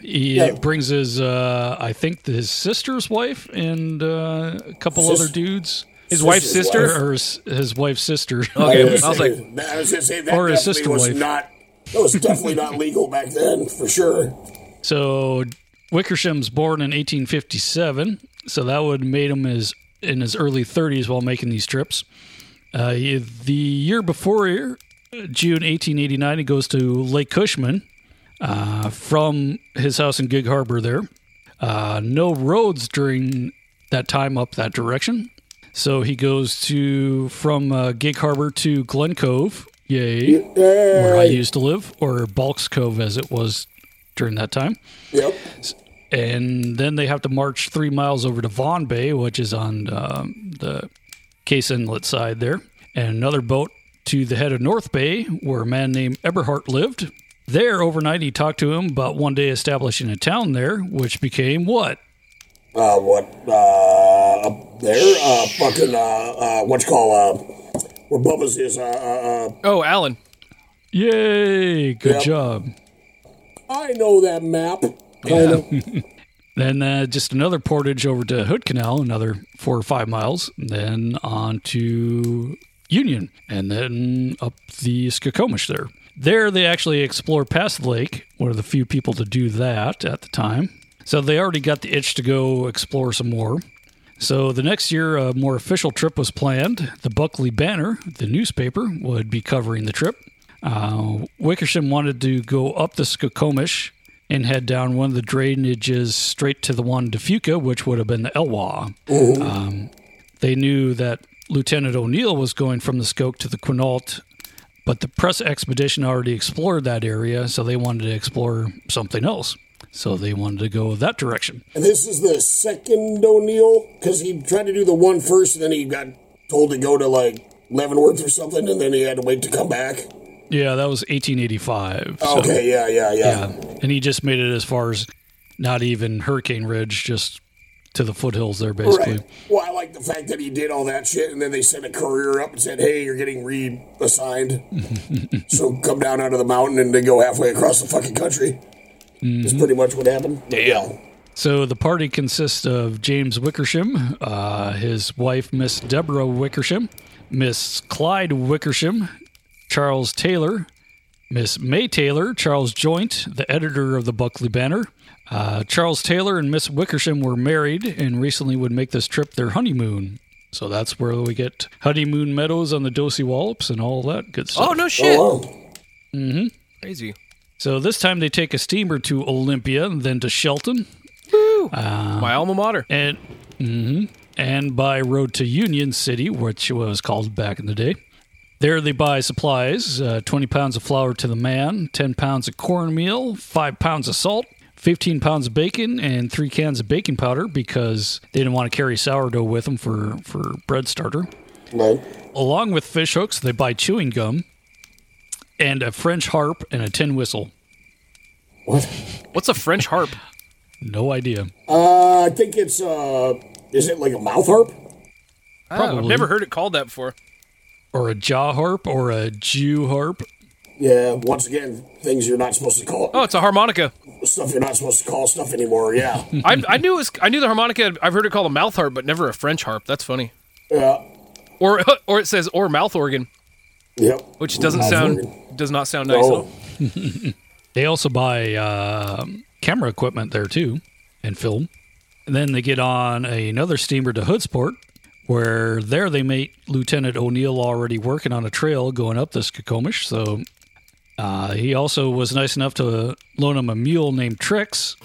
[SPEAKER 3] He
[SPEAKER 1] Yeah.
[SPEAKER 3] brings his, uh, I think, his sister's wife and uh, a couple
[SPEAKER 1] Sis-
[SPEAKER 3] other dudes.
[SPEAKER 2] His wife's sister?
[SPEAKER 1] wife.
[SPEAKER 3] Or, or his, his wife's sister.
[SPEAKER 2] Okay,
[SPEAKER 1] I was,
[SPEAKER 2] I was like,
[SPEAKER 1] I was gonna say that
[SPEAKER 3] Or his
[SPEAKER 1] definitely
[SPEAKER 3] sister
[SPEAKER 1] was
[SPEAKER 3] wife.
[SPEAKER 1] not. That was definitely not legal back then, for sure.
[SPEAKER 3] So Wickersham's born in 1857, so that would have made him his in his early 30s while making these trips. Uh, he- the year before, uh, June 1889, he goes to Lake Cushman uh, from his house in Gig Harbor. There, uh, no roads during that time up that direction, so he goes to from uh, Gig Harbor to Glen Cove. Yay, where I used to live, or Balks Cove as it was during that time
[SPEAKER 1] Yep.
[SPEAKER 3] And then they have to march three miles over to Vaughn Bay, which is on um, the Case Inlet side there, and another boat to the head of North Bay, where a man named Eberhart lived. There, overnight, he talked to him about one day establishing a town there, which became what?
[SPEAKER 1] Uh, what? Uh, up there? Uh, fucking, uh, uh, what you call, uh, where Bubba's is, uh, uh, uh,
[SPEAKER 2] oh, Allyn.
[SPEAKER 3] Yay! Good
[SPEAKER 1] Yep.
[SPEAKER 3] job.
[SPEAKER 1] I know that map. Kind of.
[SPEAKER 3] Then uh, just another portage over to Hood Canal, another four or five miles, then on to Union, and then up the Skokomish there. There, they actually explore past the lake, one of the few people to do that at the time. So they already got the itch to go explore some more. So the next year, a more official trip was planned. The Buckley Banner, the newspaper, would be covering the trip. Uh, Wickersham wanted to go up the Skokomish and head down one of the drainages straight to the Juan de Fuca, which would have been the Elwha. Um, they knew that Lieutenant O'Neill was going from the Skoke to the Quinault, but the press expedition already explored that area, so they wanted to explore something else. So they wanted to go that direction.
[SPEAKER 1] And this is the second O'Neill, because he tried to do the one first, and then he got told to go to, like, Leavenworth or something, and then he had to wait to come back.
[SPEAKER 3] Yeah, that was 1885. so-
[SPEAKER 1] Okay, yeah, yeah, yeah.
[SPEAKER 3] Yeah, and he just made it as far as not even Hurricane Ridge, just to the foothills there, basically.
[SPEAKER 1] Right. Well, I like the fact that he did all that shit, and then they sent a courier up and said, "Hey, you're getting reassigned, so come down out of the mountain and then go halfway across the fucking country." That's pretty much what happened.
[SPEAKER 2] Damn.
[SPEAKER 3] So the party consists of James Wickersham, uh, his wife Miss Deborah Wickersham, Miss Clyde Wickersham, Charles Taylor, Miss May Taylor, Charles Joint, the editor of the Buckley Banner. Uh, Charles Taylor and Miss Wickersham were married and recently would make this trip their honeymoon. So that's where we get honeymoon meadows on the Dosewallips and all that good stuff.
[SPEAKER 2] Oh, no shit.
[SPEAKER 1] Oh.
[SPEAKER 3] Mm-hmm.
[SPEAKER 2] Crazy.
[SPEAKER 3] So this time they take a steamer to Olympia, then to Shelton,
[SPEAKER 2] My alma mater.
[SPEAKER 3] and mhm, and by road to Union City, which was called back in the day. There they buy supplies: uh, twenty pounds of flour to the man, ten pounds of cornmeal, five pounds of salt. 15 pounds of bacon and three cans of baking powder because they didn't want to carry sourdough with them for, for bread starter.
[SPEAKER 1] Right.
[SPEAKER 3] Along with fish hooks, they buy chewing gum and a French harp and a tin whistle.
[SPEAKER 1] What?
[SPEAKER 2] What's a French harp?
[SPEAKER 3] No idea.
[SPEAKER 1] Uh, I think it's uh, is it like a mouth harp?
[SPEAKER 2] Oh, I've never heard it called that before.
[SPEAKER 3] Or a jaw harp or a Jew harp.
[SPEAKER 1] Yeah. Once again, things you're not supposed to call
[SPEAKER 2] Oh, it's a harmonica.
[SPEAKER 1] stuff you're not supposed to call stuff anymore. Yeah.
[SPEAKER 2] I, I knew it was, I knew the harmonica. I've heard it called a mouth harp, but never a French harp. That's funny.
[SPEAKER 1] yeah.
[SPEAKER 2] Or or it says or mouth organ,
[SPEAKER 1] Yep.
[SPEAKER 2] which doesn't
[SPEAKER 1] Mouth
[SPEAKER 2] sound
[SPEAKER 1] organ.
[SPEAKER 2] does not sound nice at
[SPEAKER 1] No.
[SPEAKER 2] all.
[SPEAKER 3] They also buy uh, camera equipment there too and film. And then they get on another steamer to Hoodsport, where there they meet Lieutenant O'Neill already working on a trail going up the Skokomish. So uh, he also was nice enough to loan him a mule named Trix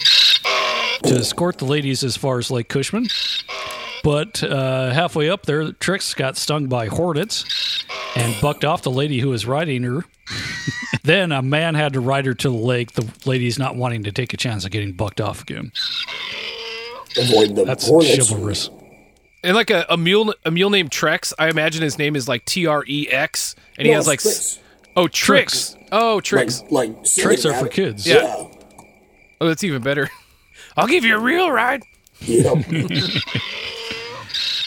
[SPEAKER 3] to escort the ladies as far as Lake Cushman. But uh, halfway up there, Trix got stung by hornets and bucked off the lady who was riding her. then a man had to ride her to the lake. The lady's not wanting to take a chance of getting bucked off again.
[SPEAKER 1] Avoid the
[SPEAKER 3] That's
[SPEAKER 1] hornets.
[SPEAKER 3] chivalrous.
[SPEAKER 2] And like a, a mule, a mule named Trex. I imagine his name is like T R E X, and he
[SPEAKER 1] No,
[SPEAKER 2] has like
[SPEAKER 1] it's
[SPEAKER 2] oh tricks. Oh tricks.
[SPEAKER 1] Like, like
[SPEAKER 3] Tricks are for kids.
[SPEAKER 2] Yeah. Oh, that's even better. I'll give you a real ride.
[SPEAKER 1] Yep.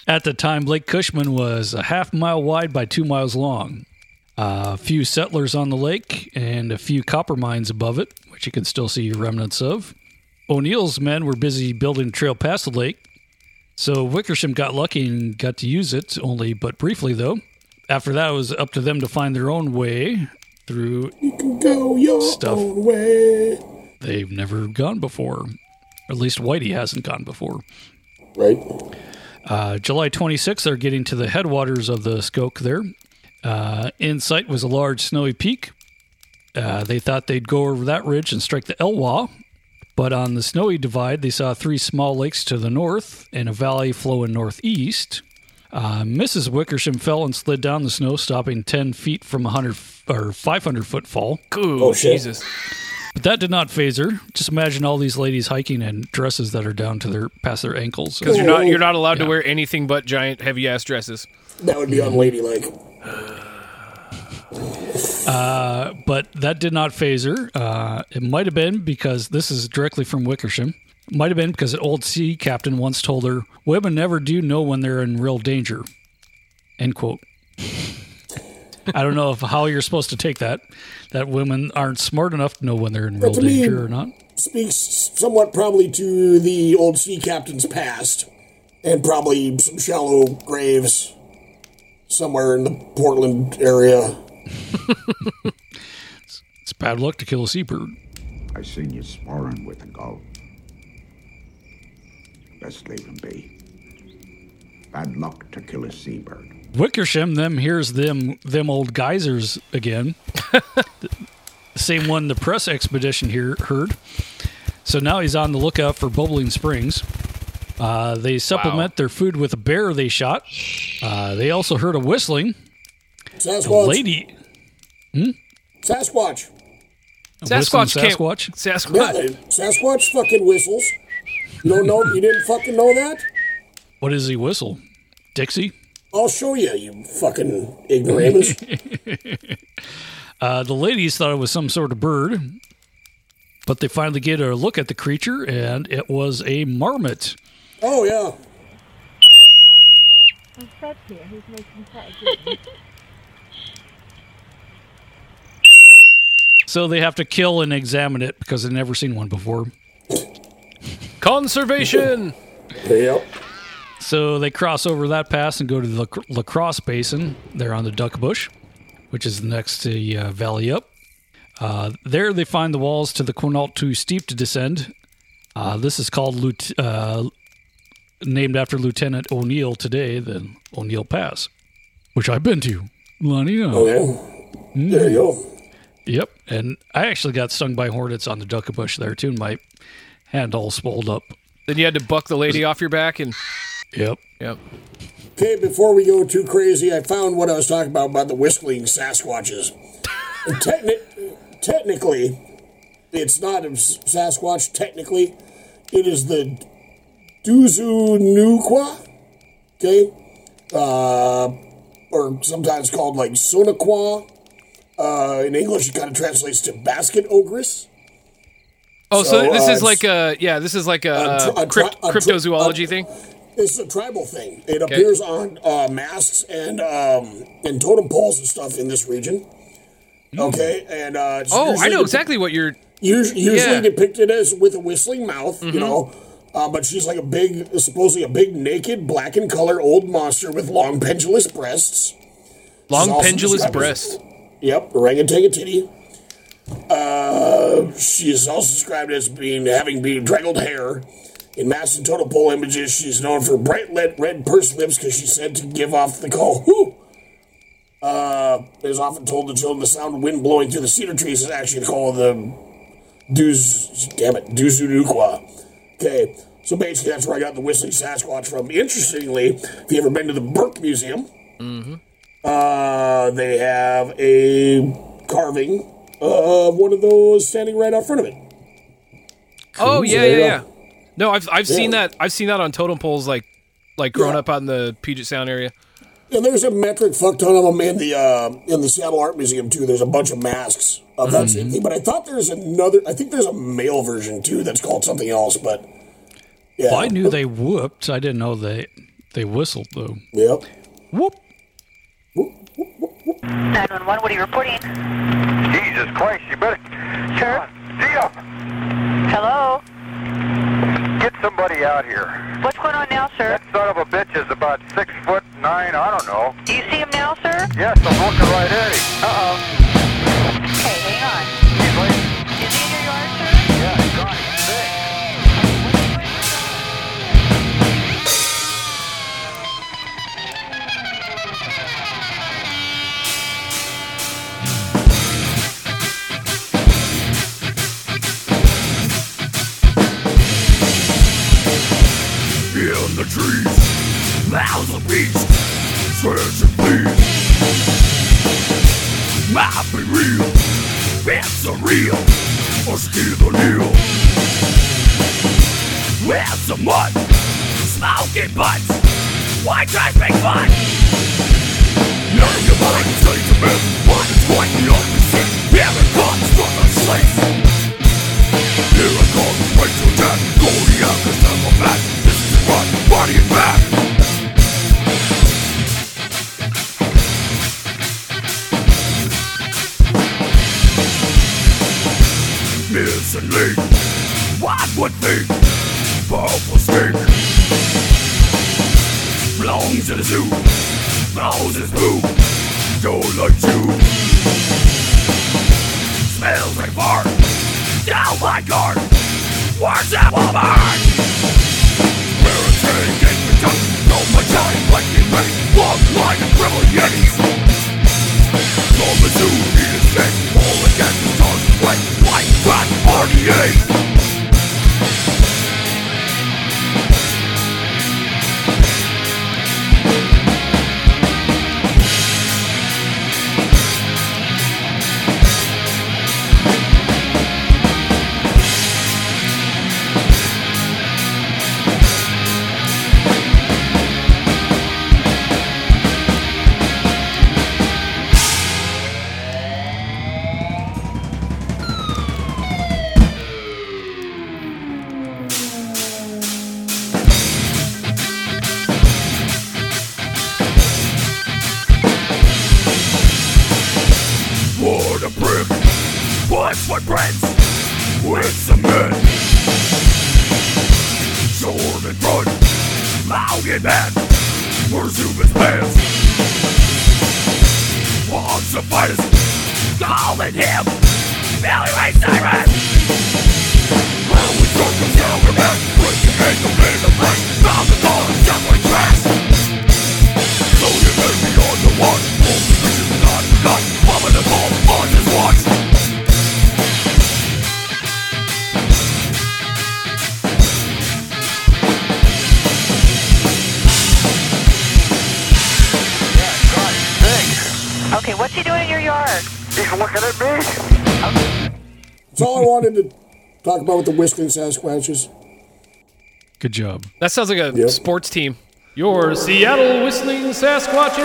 [SPEAKER 3] At the time, Lake Cushman was a half mile wide by two miles long. a few settlers on the lake and a few copper mines above it, which you can still see remnants of. O'Neill's men were busy building a trail past the lake, so Wickersham got lucky and got to use it, only but briefly though. After that, it was up to them to find their own way through
[SPEAKER 1] Go your
[SPEAKER 3] Stuff.
[SPEAKER 1] own way.
[SPEAKER 3] they've never gone before. At least Whitey hasn't gone before.
[SPEAKER 1] Right.
[SPEAKER 3] Uh, July 26th, they're getting to the headwaters of the Skoke there. Uh, in sight was a large snowy peak. Uh, they thought they'd go over that ridge and strike the Elwha, but on the snowy divide, they saw three small lakes to the north and a valley flowing northeast. Uh, Mrs. Wickersham fell and slid down the snow, stopping 10 feet from a 100 or 500 foot fall.
[SPEAKER 2] Ooh,
[SPEAKER 1] Oh, shit.
[SPEAKER 2] Jesus.
[SPEAKER 3] But that did not phase her. Just imagine all these ladies hiking in dresses that are down to their past their ankles.
[SPEAKER 2] Because you're not you're not allowed
[SPEAKER 3] Yeah.
[SPEAKER 2] to wear anything but giant heavy ass dresses.
[SPEAKER 1] That would be unladylike.
[SPEAKER 3] but that did not phase her. Uh, it might have been because this is directly from Wickersham. Might have been because an old sea captain once told her, "Women never do know when they're in real danger." End quote. I don't know if how you're supposed to take that. That women aren't smart enough to know when they're in real danger or not.
[SPEAKER 1] Speaks somewhat probably to the old sea captain's past, and probably some shallow graves somewhere in the Portland area.
[SPEAKER 3] It's bad luck to kill a seabird.
[SPEAKER 12] I seen you sparring with a gull. Best leave him be. Bad luck to kill a seabird.
[SPEAKER 3] Wickersham them hears them them old geysers again. the same one the press expedition here heard. So now he's on the lookout for bubbling springs. Uh, they supplement their food with a bear they shot. Uh, they also heard a whistling. A
[SPEAKER 1] Sasquatch.
[SPEAKER 3] Lady.
[SPEAKER 1] Sasquatch.
[SPEAKER 2] Sasquatch can't.
[SPEAKER 3] Sasquatch.
[SPEAKER 1] Yeah,
[SPEAKER 2] Sasquatch.
[SPEAKER 1] they- Sasquatch fucking whistles. You don't know? You didn't fucking know that?
[SPEAKER 3] What does he whistle? Dixie.
[SPEAKER 1] I'll show you, you fucking ignoramus.
[SPEAKER 3] Uh, the ladies thought it was some sort of bird, but they finally get a look at the creature, and it was a marmot.
[SPEAKER 1] oh, yeah.
[SPEAKER 13] There's Fred here who's making quite a good
[SPEAKER 3] So they have to kill and examine it because they've never seen one before.
[SPEAKER 2] Conservation.
[SPEAKER 1] Yep.
[SPEAKER 3] So they cross over that pass and go to the Lac- Lacrosse Basin. They're on the Duck Bush, which is the next uh, valley up. Uh, there they find the walls to the Quinault too steep to descend. Uh, this is called Lieu- uh, named after Lieutenant O'Neill today, the O'Neill Pass, which I've been to. Lonnie, no.
[SPEAKER 1] Oh, yeah. There you go.
[SPEAKER 3] Yep, and I actually got stung by hornets on the Duck Bush there too, and my hand all swelled up.
[SPEAKER 2] Then you had to buck the lady off your back and.
[SPEAKER 3] Yep.
[SPEAKER 2] Yep.
[SPEAKER 1] Okay, before we go too crazy, I found what I was talking about about the whistling Sasquatches. Techni- technically, it's not a Sasquatch. Technically, it is the Duzunuqua. Okay, uh, or sometimes called like Sonaqua. Uh, in English, it kind of translates to basket ogress.
[SPEAKER 2] Oh, so,
[SPEAKER 1] So,
[SPEAKER 2] this
[SPEAKER 1] uh,
[SPEAKER 2] is like a yeah, this is like a,
[SPEAKER 1] a tri- a tri- a tri-
[SPEAKER 2] cryptozoology thing.
[SPEAKER 1] It's a tribal thing. It appears on uh, masks and um, and totem poles and stuff in this region. Okay, and uh,
[SPEAKER 2] Oh, I know
[SPEAKER 1] depi-
[SPEAKER 2] exactly what you're.
[SPEAKER 1] Usually, usually
[SPEAKER 2] Yeah. Mm-hmm.
[SPEAKER 1] depicted as with a whistling mouth, you know. Uh, but she's like a big, supposedly a big, naked, black in color old monster with long pendulous breasts.
[SPEAKER 2] Long pendulous
[SPEAKER 1] described as-
[SPEAKER 2] breast.
[SPEAKER 1] Yep, orangutan titty. Uh, she is also described as being having being draggled hair. In mass and total pole images, she's known for bright red, red pursed lips because she's said to give off the call "whoo." Uh, often told to children the sound of wind blowing through the cedar trees is actually the call of the Duz. Damn it, Duzunuqua. Okay, So basically, that's where I got the whistling Sasquatch from. Interestingly, if you ever been to the Burke Museum,
[SPEAKER 2] Mm-hmm.
[SPEAKER 1] Uh, they have a carving of one of those standing right out front of it.
[SPEAKER 2] Oh yeah,
[SPEAKER 1] there
[SPEAKER 2] yeah, yeah. No, I've I've seen that. I've seen that on totem poles, like like growing
[SPEAKER 1] Yeah.
[SPEAKER 2] up out in the Puget Sound area.
[SPEAKER 1] And there's a metric fuck ton of them in the uh, in the Seattle Art Museum too. There's a bunch of masks of that same thing. But I thought there's another. I think there's a male version too that's called something else. But yeah,
[SPEAKER 3] Well, I knew they whooped. I didn't know they they whistled though.
[SPEAKER 1] Yep.
[SPEAKER 3] Whoop.
[SPEAKER 14] 911, what are you reporting?
[SPEAKER 15] Jesus Christ, you better. Sure. See.
[SPEAKER 14] Hello?
[SPEAKER 15] Get somebody out here.
[SPEAKER 14] What's going on now, sir?
[SPEAKER 15] That son of a bitch is about six foot nine, I don't know.
[SPEAKER 14] Do you see him now, sir?
[SPEAKER 15] Yes, I'm looking right at him.
[SPEAKER 14] Uh-oh. Okay, hang on.
[SPEAKER 4] The trees, mouths of beasts, search and please. Might be real, it's surreal, or steal the deal. With some mud, smoking butts, why try make fun? Of your mind say to me, what is what you understand? Here it comes from the slaves. Here I come, right to attack Zodiac is never back This run, body and back Missing link. One would think Powerful snake Belongs to the zoo. Smells his poo Don't like you Smells like fart down my guard. Where's that woman? Tongue, no my time like in pain. Walk like a criminal yetis. From the zoo, need a all against the.
[SPEAKER 1] About with the whistling Sasquatches.
[SPEAKER 3] Good job.
[SPEAKER 2] That sounds like a sports team. Your Seattle Whistling Sasquatches.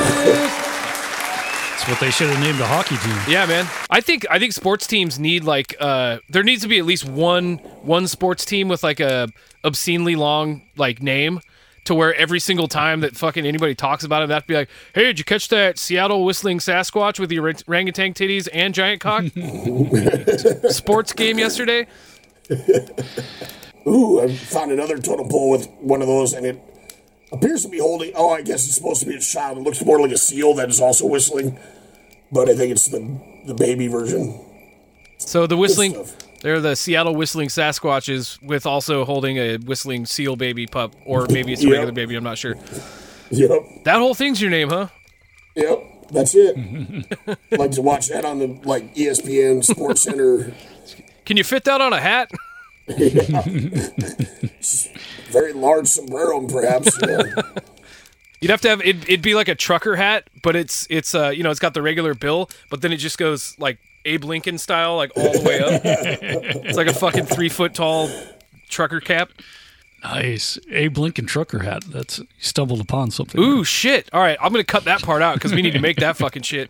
[SPEAKER 3] That's what they should have named a hockey team.
[SPEAKER 2] Yeah, man. I think I think sports teams need like uh there needs to be at least one one sports team with like a obscenely long like name to where every single time that fucking anybody talks about it, they have to be like, "Hey, did you catch that Seattle whistling Sasquatch with the orang- orangutan titties and giant cock sports game yesterday?"
[SPEAKER 1] Ooh, I found another totem pole with one of those, and it appears to be holding. Oh, I guess it's supposed to be a child. It looks more like a seal that is also whistling, but I think it's the the baby version.
[SPEAKER 2] So the whistling, they're the Seattle whistling Sasquatches with also holding a whistling seal baby pup, or maybe it's a
[SPEAKER 1] Yep.
[SPEAKER 2] regular baby. I'm not sure.
[SPEAKER 1] Yep,
[SPEAKER 2] That whole thing's your name, huh?
[SPEAKER 1] yep, that's it. like to watch that on the like ESPN Sports Center.
[SPEAKER 2] Can you fit that on a hat?
[SPEAKER 1] Very large sombrero, perhaps. Yeah.
[SPEAKER 2] You'd have to have it. It'd be like a trucker hat, but it's it's uh you know it's got the regular bill, but then it just goes like Abe Lincoln style, like all the way up. it's like a fucking three foot tall trucker cap.
[SPEAKER 3] Nice. Abe Lincoln trucker hat. That's you stumbled upon something.
[SPEAKER 2] Ooh shit! All right, I'm gonna cut that part out because we need to make that fucking shit,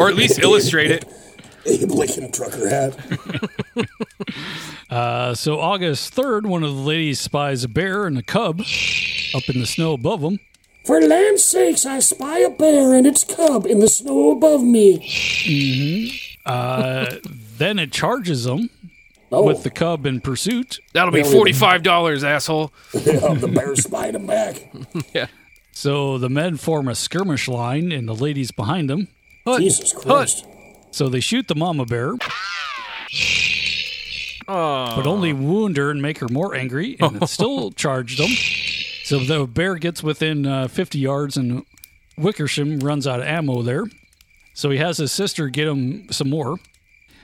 [SPEAKER 2] or at least illustrate it.
[SPEAKER 1] Abe Lincoln trucker hat.
[SPEAKER 3] Uh, so August 3rd, one of the ladies spies a bear and a cub up in the snow above them.
[SPEAKER 1] For land's sakes, I spy a bear and its cub in the snow above me.
[SPEAKER 3] Mm-hmm. Uh, then it charges them
[SPEAKER 1] Oh.
[SPEAKER 3] with the cub in pursuit.
[SPEAKER 2] That'll be forty five dollars, asshole.
[SPEAKER 1] Yeah, the bear spied him back.
[SPEAKER 2] yeah.
[SPEAKER 3] So the men form a skirmish line and the ladies behind them.
[SPEAKER 1] Jesus Christ.
[SPEAKER 3] So they shoot the mama bear,
[SPEAKER 2] Oh.
[SPEAKER 3] but only wound her and make her more angry, and it still charged them. So the bear gets within uh, 50 yards, and Wickersham runs out of ammo there. So he has his sister get him some more.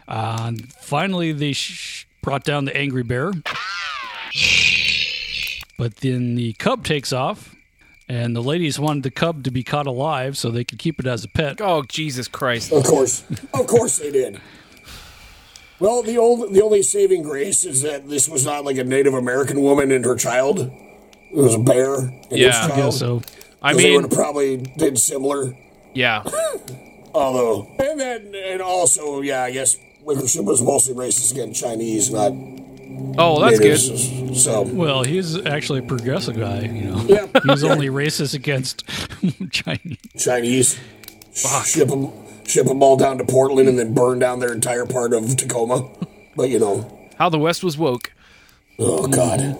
[SPEAKER 3] Uh, and finally, they sh- brought down the angry bear. But then the cub takes off, and the ladies wanted the cub to be caught alive so they could keep it as a pet.
[SPEAKER 2] Oh Jesus Christ!
[SPEAKER 1] Of course, of course they did. Well, the old, the only saving grace is that this was not like a Native American woman and her child. It was a bear. And its
[SPEAKER 2] Yeah. I
[SPEAKER 1] child.
[SPEAKER 3] guess so.
[SPEAKER 2] I
[SPEAKER 1] 'Cause they
[SPEAKER 2] mean-
[SPEAKER 1] would have probably did similar.
[SPEAKER 2] Yeah.
[SPEAKER 1] Although, and then, and also, yeah, I guess Wickersham was mostly racist against Chinese, not.
[SPEAKER 2] Oh, that's
[SPEAKER 1] natives,
[SPEAKER 2] good.
[SPEAKER 1] So,
[SPEAKER 3] Well, he's actually a progressive guy, you know.
[SPEAKER 1] Yeah.
[SPEAKER 3] He's only racist against Chinese.
[SPEAKER 1] Chinese. Ship them, ship them all down to Portland and then burn down their entire part of Tacoma. But you know,
[SPEAKER 2] How the West was woke.
[SPEAKER 1] oh god,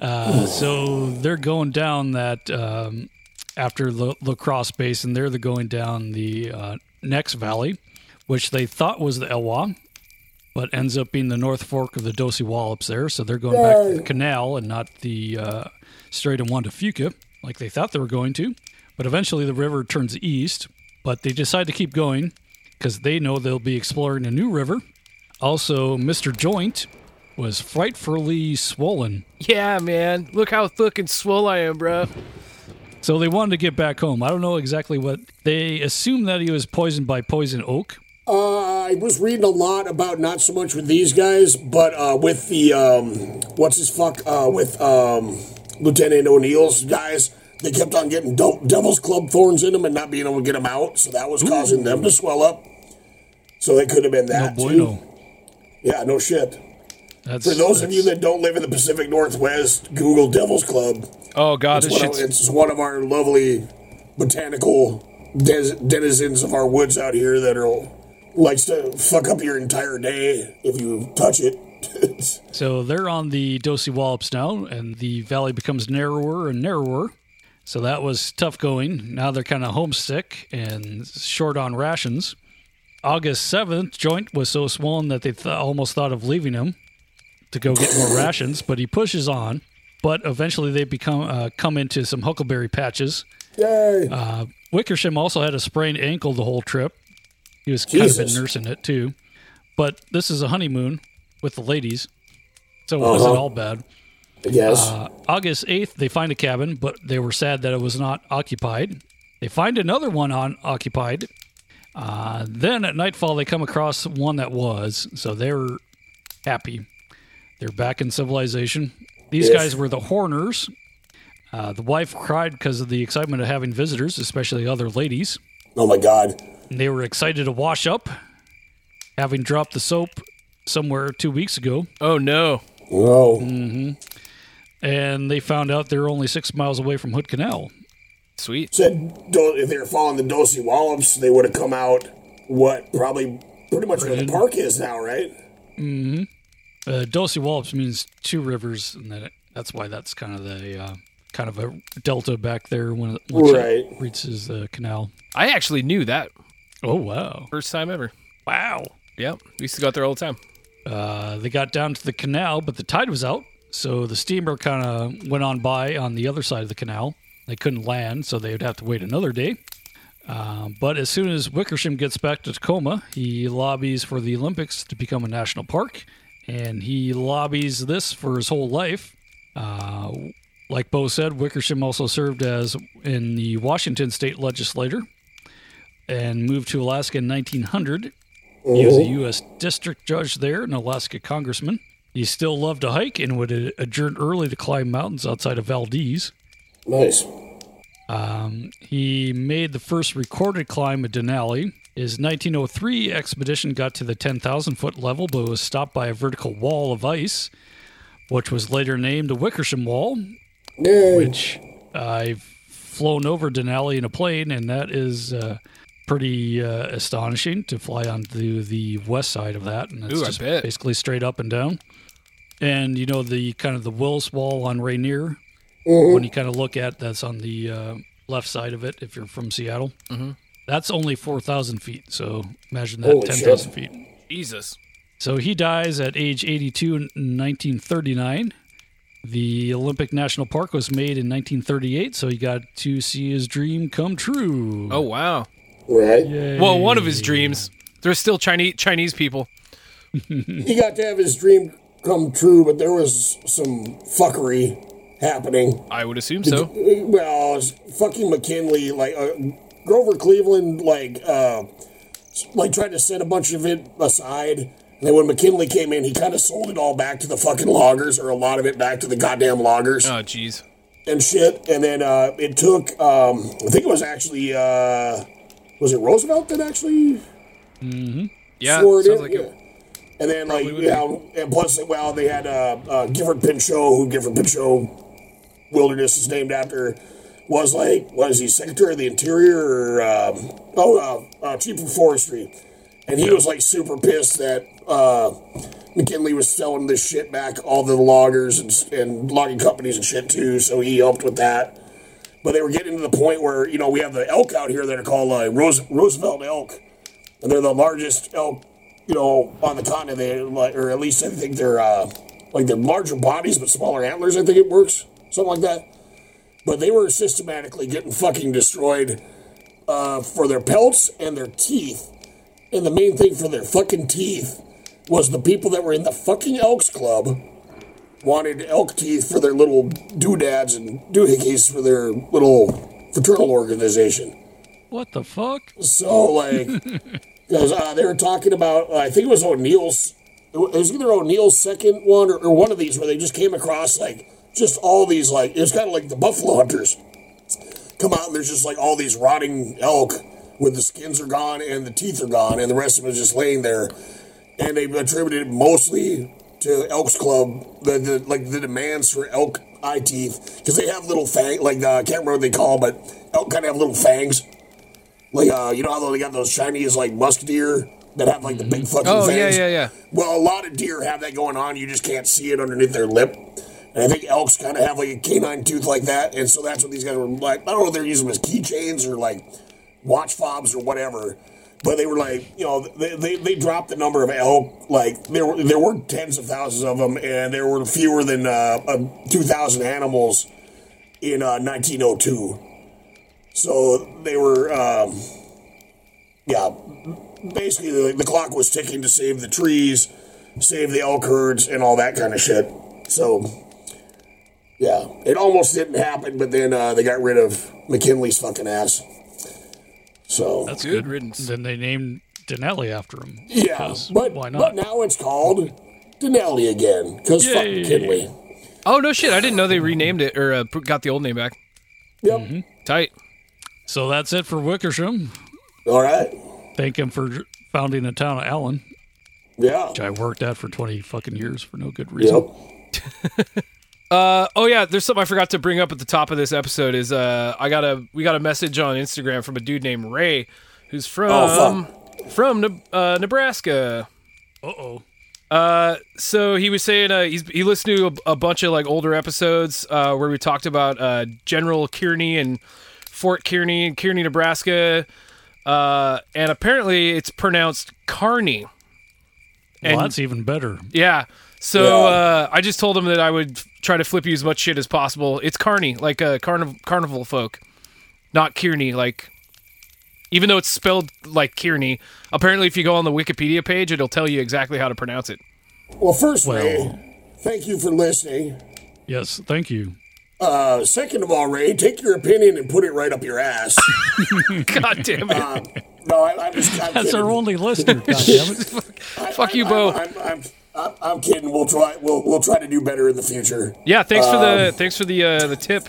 [SPEAKER 3] Uh, so they're going down that um, after the lacrosse basin, they're the going down the uh, next valley, which they thought was the Elwha, but ends up being the North Fork of the Dosewallips there. So they're going back to the canal and not the uh, Strait of Juan de Fuca like they thought they were going to. But eventually the river turns east, but they decide to keep going because they know they'll be exploring a new river. Also, Mr. Joint was frightfully swollen.
[SPEAKER 2] Yeah, man. Look how fucking swole I am, bro.
[SPEAKER 3] So they wanted to get back home. I don't know exactly what they assumed that he was poisoned by poison oak.
[SPEAKER 1] Uh, I was reading a lot about not so much with these guys, but uh, with the um, what's his fuck uh, with um, Lieutenant O'Neill's guys. They kept on getting Devil's Club thorns in them and not being able to get them out, so that was causing them to swell up. So they could have been that
[SPEAKER 3] no
[SPEAKER 1] too. Yeah, no shit.
[SPEAKER 3] That's,
[SPEAKER 1] For those of you that don't live in the Pacific Northwest, Google Devil's Club.
[SPEAKER 2] Oh god,
[SPEAKER 1] It's one, of, it's one of our lovely botanical des- denizens of our woods out here that are likes to fuck up your entire day if you touch it.
[SPEAKER 3] So they're on the Dosewallips now, and the valley becomes narrower and narrower. So that was tough going. Now they're kind of homesick and short on rations. August 7th, Joint was so swollen that they th- almost thought of leaving him to go get more rations, but he pushes on. But eventually they become uh, come into some huckleberry patches.
[SPEAKER 1] Yay!
[SPEAKER 3] Uh, Wickersham also had a sprained ankle the whole trip. He was kind of been nursing it too. But this is a honeymoon with the ladies, so it wasn't
[SPEAKER 1] Uh-huh.
[SPEAKER 3] all bad.
[SPEAKER 1] Yes.
[SPEAKER 3] Uh, August 8th, they find a cabin, but they were sad that it was not occupied. They find another one unoccupied. Uh, then at nightfall, they come across one that was, so they're happy. They're back in civilization. These
[SPEAKER 1] Yes.
[SPEAKER 3] guys were the Horners. Uh, the wife cried because of the excitement of having visitors, especially other ladies.
[SPEAKER 1] oh my god.
[SPEAKER 3] And they were excited to wash up, having dropped the soap somewhere two weeks ago.
[SPEAKER 2] Oh no.
[SPEAKER 1] Whoa.
[SPEAKER 3] hmm And they found out they're only six miles away from Hood Canal.
[SPEAKER 2] Sweet.
[SPEAKER 1] Said do- if they were following the Dosewallips, they would have come out. What probably pretty much where the park is now, right?
[SPEAKER 3] Mm-hmm. Uh, Dosewallips means two rivers, and that that's why that's kind of the uh, kind of a delta back there when it, once
[SPEAKER 1] Right.
[SPEAKER 3] it reaches the canal.
[SPEAKER 2] I actually knew that.
[SPEAKER 3] Oh wow!
[SPEAKER 2] First time ever.
[SPEAKER 3] Wow.
[SPEAKER 2] Yep. We used to go out there all the time.
[SPEAKER 3] Uh, they got down to the canal, but the tide was out, so the steamer kind of went on by on the other side of the canal. They couldn't land, so they would have to wait another day. Uh, but as soon as Wickersham gets back to Tacoma, he lobbies for the Olympics to become a national park, and he lobbies this for his whole life. Uh, like Bo said, Wickersham also served as in the Washington state legislature and moved to Alaska in 1900. He was a U.S. district judge there, an Alaska congressman. He still loved to hike and would adjourn early to climb mountains outside of Valdez.
[SPEAKER 1] Nice.
[SPEAKER 3] Um, he made the first recorded climb of Denali. His 1903 expedition got to the 10,000 foot level, but was stopped by a vertical wall of ice, which was later named the Wickersham Wall. Which I've flown over Denali in a plane, and that is uh, pretty uh, astonishing to fly onto the west side of that, and it's
[SPEAKER 2] Ooh,
[SPEAKER 3] just
[SPEAKER 2] bet.
[SPEAKER 3] basically straight up and down. And you know the kind of the Willis Wall on Rainier,
[SPEAKER 1] Mhm.
[SPEAKER 3] when you kind of look at that's on the uh, left side of it if you're from Seattle.
[SPEAKER 2] Mhm.
[SPEAKER 3] That's only four thousand feet. So imagine that
[SPEAKER 1] Holy
[SPEAKER 3] ten
[SPEAKER 1] shit.
[SPEAKER 3] thousand feet.
[SPEAKER 2] Jesus.
[SPEAKER 3] So he dies at age 82 in 1939. The Olympic National Park was made in 1938, so he got to see his dream come true.
[SPEAKER 2] Oh wow.
[SPEAKER 1] Right.
[SPEAKER 2] Well, one of his dreams. There's still Chinese Chinese people.
[SPEAKER 1] he got to have his dream come true, but there was some fuckery happening.
[SPEAKER 2] I would assume so.
[SPEAKER 1] Well, fucking McKinley, like uh, Grover Cleveland, like uh, like tried to set a bunch of it aside. And then when McKinley came in, he kind of sold it all back to the fucking loggers, or a lot of it back to the goddamn loggers
[SPEAKER 2] Oh jeez.
[SPEAKER 1] and shit. And then uh, it took, um, I think it was actually, uh, was it Roosevelt that actually
[SPEAKER 3] Mm-hmm.
[SPEAKER 2] Yeah,
[SPEAKER 1] it
[SPEAKER 2] sounds
[SPEAKER 1] in?
[SPEAKER 2] like it.
[SPEAKER 1] And then, like, you know, and plus, well, they had uh, uh, Gifford Pinchot, who Gifford Pinchot Wilderness is named after, was like, was he Secretary of the Interior or, um, oh, uh, uh, Chief of Forestry. And he was like super pissed that uh, McKinley was selling this shit back all the loggers and, and logging companies and shit too. So he helped with that. But they were getting to the point where you know we have the elk out here that are called uh, Rose, Roosevelt elk, and they're the largest elk you know on the continent. Or at least I think they're uh, like they're larger bodies but smaller antlers. I think it works something like that. But they were systematically getting fucking destroyed uh, for their pelts and their teeth. And the main thing for their fucking teeth was the people that were in the fucking Elks Club wanted elk teeth for their little doodads and doohickeys for their little fraternal organization.
[SPEAKER 3] What the fuck?
[SPEAKER 1] So, like, because uh, they were talking about, I think it was O'Neill's, it was either O'Neill's second one or, or one of these where they just came across, like, just all these, like, it's kind of like the buffalo hunters come out and there's just, like, all these rotting elk with the skins are gone and the teeth are gone and the rest of them is just laying there. And they attributed mostly to Elks Club, the, the like the demands for elk eye teeth, because they have little fang, like, uh, I can't remember what they call them, but elk kind of have little fangs. Like, uh, you know how they got those Chinese, like, musk deer that have, like, the big fucking
[SPEAKER 2] Oh yeah, yeah, yeah.
[SPEAKER 1] Well, a lot of deer have that going on. You just can't see it underneath their lip. And I think elks kind of have, like, a canine tooth like that. And so that's what these guys were like. I don't know if they're using them as keychains or, like, watch fobs or whatever. But they were like, you know, they, they, they dropped the number of elk. Like there were there were tens of thousands of them, and there were fewer than uh, two thousand animals in uh, 1902. So they were, um, yeah, basically the, the clock was ticking to save the trees, save the elk herds, and all that kind of shit. So yeah, it almost didn't happen, but then uh, they got rid of McKinley's fucking ass. So
[SPEAKER 3] That's good. riddance. Then they named Denali after him.
[SPEAKER 1] Yeah, but
[SPEAKER 3] why not?
[SPEAKER 1] but now it's called Denali again because fuck
[SPEAKER 2] Yay.
[SPEAKER 1] McKinley.
[SPEAKER 2] Oh no shit! I didn't know they renamed it or uh, got the old name back.
[SPEAKER 1] Yep.
[SPEAKER 2] Tight.
[SPEAKER 3] So that's it for Wickersham.
[SPEAKER 1] All right.
[SPEAKER 3] Thank him for founding the town of Allyn.
[SPEAKER 1] Yeah.
[SPEAKER 3] Which I worked at for 20 fucking years for no good reason.
[SPEAKER 2] Uh oh yeah, there's something I forgot to bring up at the top of this episode. Is uh I got a we got a message on Instagram from a dude named Ray, who's from
[SPEAKER 1] Oh,
[SPEAKER 2] from Ne- uh, Nebraska.
[SPEAKER 3] Uh oh.
[SPEAKER 2] Uh, so he was saying uh, he's he listened to a, a bunch of like older episodes uh, where we talked about uh, General Kearney and Fort Kearney and Kearney, Nebraska, uh, and apparently it's pronounced Carney.
[SPEAKER 3] Well, that's even better.
[SPEAKER 2] Yeah. So
[SPEAKER 3] Yeah.
[SPEAKER 2] Uh, I just told him that I would try to flip you as much shit as possible. It's Carney, like a carnival carnival folk, not Kearney. Like, even though it's spelled like Kearney, apparently if you go on the Wikipedia page, it'll tell you exactly how to pronounce it.
[SPEAKER 1] Well, first, Ray, thank you for listening.
[SPEAKER 3] Yes, thank you.
[SPEAKER 1] Uh, second of all, Ray, take your opinion and put it right up your ass.
[SPEAKER 2] God damn it.
[SPEAKER 1] Uh, no, I, I'm just. I'm
[SPEAKER 3] That's
[SPEAKER 1] kidding.
[SPEAKER 3] our only listener. goddammit.
[SPEAKER 2] Fuck you, Bo.
[SPEAKER 1] I'm, I'm, I'm, I'm kidding. We'll try. We'll we'll try to do better in the future.
[SPEAKER 2] Yeah, thanks for the
[SPEAKER 1] Um,
[SPEAKER 2] thanks for the uh, the tip.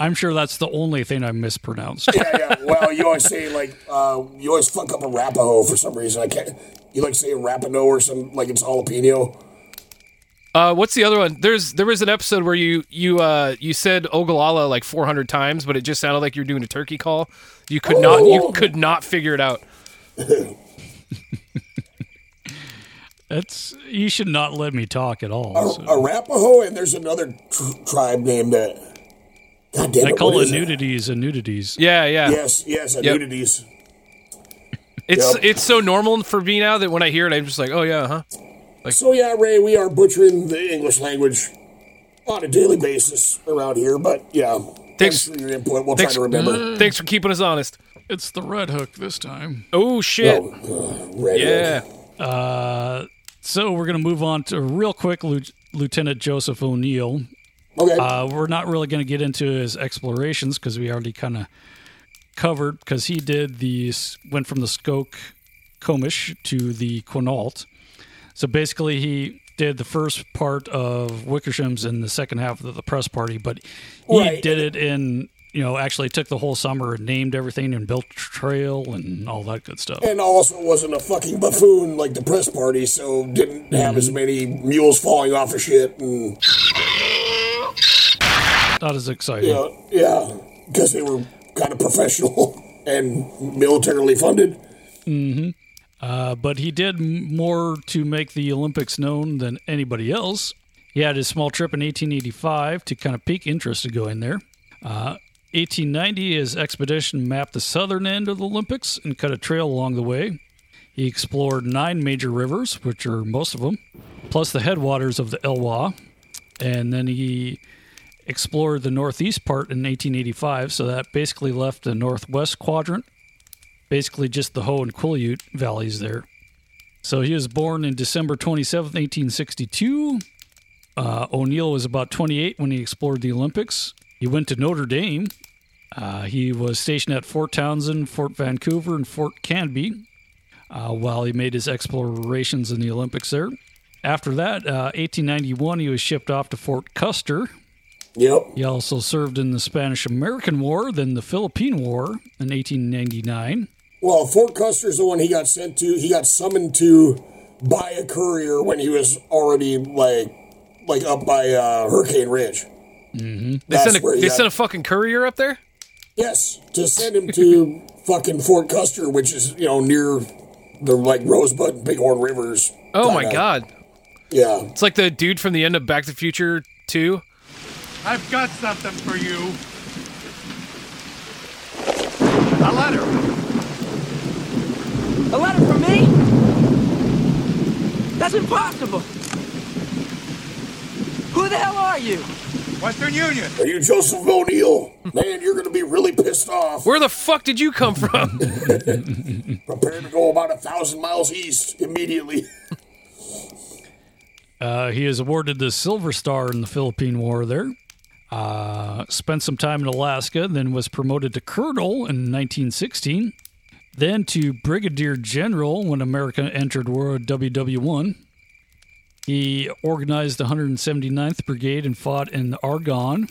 [SPEAKER 3] I'm sure that's the only thing I mispronounced.
[SPEAKER 1] yeah, yeah. Well, you always say like uh, you always fuck up a Rapaho for some reason. I can't. You like say Rapino or some like it's jalapeno.
[SPEAKER 2] Uh, what's the other one? There's there was an episode where you you uh you said Ogallala like 400 times, but it just sounded like you were doing a turkey call. You could not
[SPEAKER 1] Oh.
[SPEAKER 2] you could not figure it out.
[SPEAKER 3] That's you should not let me talk at all.
[SPEAKER 1] A,
[SPEAKER 3] so.
[SPEAKER 1] Arapaho, and there's another tr- tribe named that. God damn
[SPEAKER 3] They
[SPEAKER 1] it!
[SPEAKER 3] call
[SPEAKER 1] what
[SPEAKER 3] it
[SPEAKER 1] is
[SPEAKER 3] nudities and nudities.
[SPEAKER 2] Yeah, yeah.
[SPEAKER 1] Yes, yes,
[SPEAKER 2] Yep.
[SPEAKER 1] nudities.
[SPEAKER 2] It's
[SPEAKER 1] Yep.
[SPEAKER 2] it's so normal for me now that when I hear it, I'm just like, oh yeah, huh?
[SPEAKER 1] Like, so yeah, Ray, we are butchering the English language on a daily basis around here. But yeah, thanks, for your input. We'll
[SPEAKER 2] thanks,
[SPEAKER 1] try to remember. Mm.
[SPEAKER 2] Thanks for keeping us honest.
[SPEAKER 3] It's the red hook this time.
[SPEAKER 2] Oh shit!
[SPEAKER 1] Oh, uh, red
[SPEAKER 2] yeah.
[SPEAKER 3] Uh, so we're gonna move on to real quick, Lieu- Lieutenant Joseph O'Neill.
[SPEAKER 1] Okay.
[SPEAKER 3] Uh, we're not really going to get into his explorations because we already kind of covered because he did the went from the Skoke Komish to the Quinault. So basically, he did the first part of Wickersham's and the second half of the press party, but he
[SPEAKER 1] Right.
[SPEAKER 3] did it in you know actually took the whole summer and named everything and built a trail and all that good stuff.
[SPEAKER 1] And also wasn't a fucking buffoon like the press party, so didn't have as many mules falling off of shit and
[SPEAKER 3] Not as exciting.
[SPEAKER 1] yeah, yeah, because they were kind of professional and militarily funded.
[SPEAKER 3] hmm Uh, but he did more to make the Olympics known than anybody else. He had his small trip in 1885 to kind of pique interest to go in there. Uh, 1890, his expedition mapped the southern end of the Olympics and cut a trail along the way. He explored nine major rivers, which are most of them, plus the headwaters of the Elwha. And then he explored the northeast part in 1885, so that basically left the northwest quadrant basically just the Hoh and Quileute valleys there. So he was born in December 27, 1862. Uh, O'Neill was about 28 when he explored the Olympics. He went to Notre Dame. Uh, he was stationed at Fort Townsend, Fort Vancouver, and Fort Canby uh, while he made his explorations in the Olympics there. After that, uh, 1891, he was shipped off to Fort Custer.
[SPEAKER 1] Yep.
[SPEAKER 3] He also served in the Spanish American War, then the Philippine War in 1899.
[SPEAKER 1] Well, Fort Custer's the one he got sent to. He got summoned to by a courier when he was already like, like up by uh, Hurricane Ridge.
[SPEAKER 3] Mm-hmm.
[SPEAKER 2] They sent a they
[SPEAKER 1] got-
[SPEAKER 2] sent a fucking courier up there.
[SPEAKER 1] Yes, to send him to fucking Fort Custer, which is you know near the like Rosebud and Bighorn Rivers.
[SPEAKER 2] Oh my
[SPEAKER 1] kinda-
[SPEAKER 2] god!
[SPEAKER 1] Yeah.
[SPEAKER 2] It's like the dude from the end of Back to the Future Two.
[SPEAKER 9] I've got something for you. A letter.
[SPEAKER 16] A letter from me? That's impossible. Who the hell are you?
[SPEAKER 9] Western Union.
[SPEAKER 1] Are you Joseph O'Neill? Man, you're gonna be really pissed off.
[SPEAKER 2] Where the fuck did you come from?
[SPEAKER 1] Prepare to go about a thousand miles east immediately.
[SPEAKER 3] Uh, he is awarded the Silver Star in the Philippine War there. Uh, spent some time in Alaska, then was promoted to colonel in 1916. Then to brigadier general when America entered World WW1. He organized the 179th Brigade and fought in Argonne.